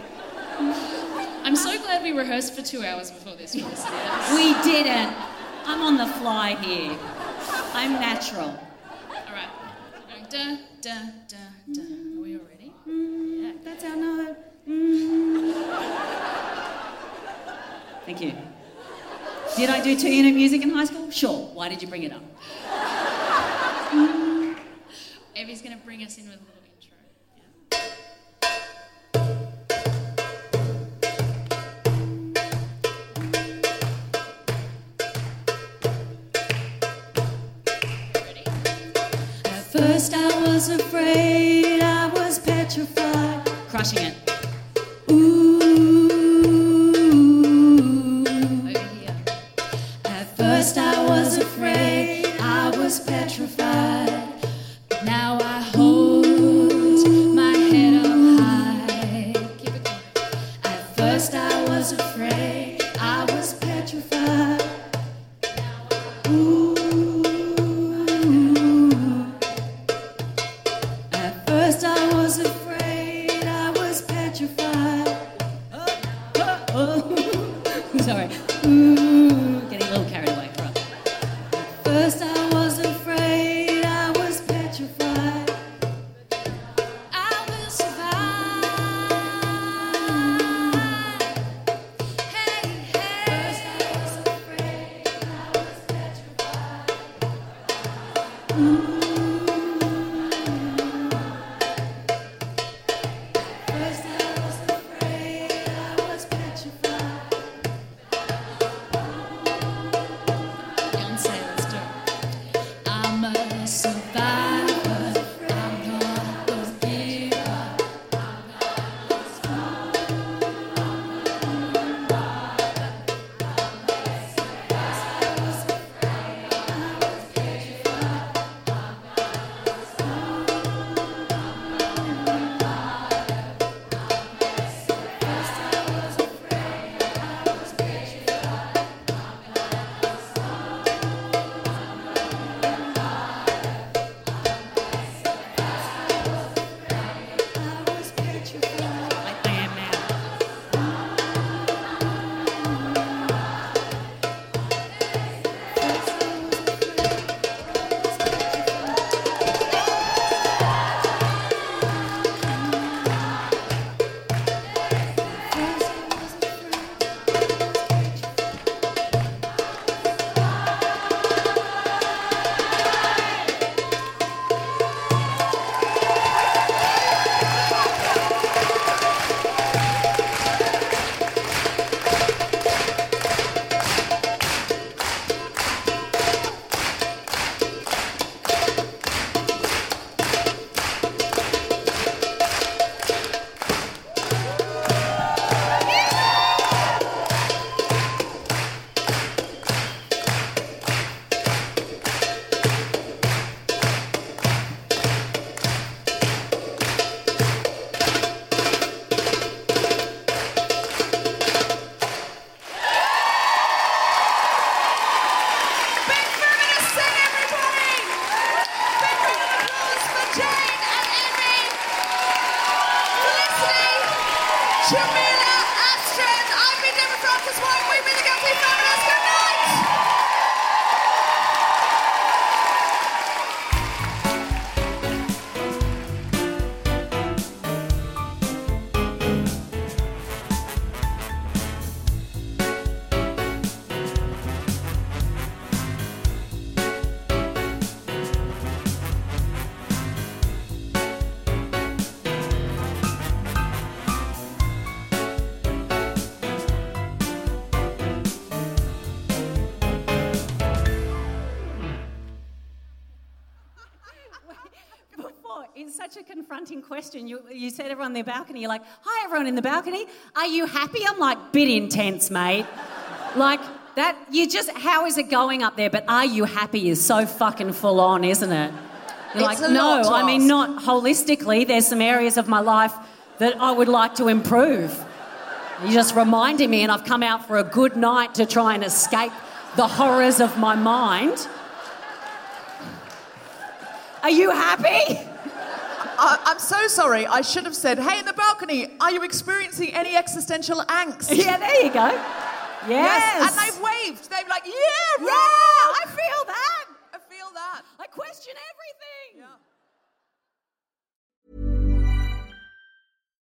I'm so glad we rehearsed for two hours before this. Felicity. We didn't. I'm on the fly here. I'm natural. All right. Going da, da, da, da. Are we all ready? Mm-hmm. Yeah, that's our note. Mm-hmm. Thank you. Did I do two unit music in high school? Sure. Why did you bring it up? Evie's going to bring us in with a little intro. At first I was afraid, I was petrified. Crushing it. Was petrified. Oh, oh, Sorry. Ooh, Jamila, Astrid. Question. You, you said everyone in the balcony, you're like, hi, everyone in the balcony. Are you happy? I'm like, bit intense, mate. like, that, you just, how is it going up there? But are you happy is so fucking full on, isn't it? You're It's like, no, I mean, not holistically. There's some areas of my life that I would like to improve. You're just reminded me, and I've come out for a good night to try and escape the horrors of my mind. Are you happy? I, I'm so sorry. I should have said, hey, in the balcony, are you experiencing any existential angst? Yeah, there you go. Yes. And they've waved. They've like, yeah, Yeah, right. I feel that. I feel that. I question everything.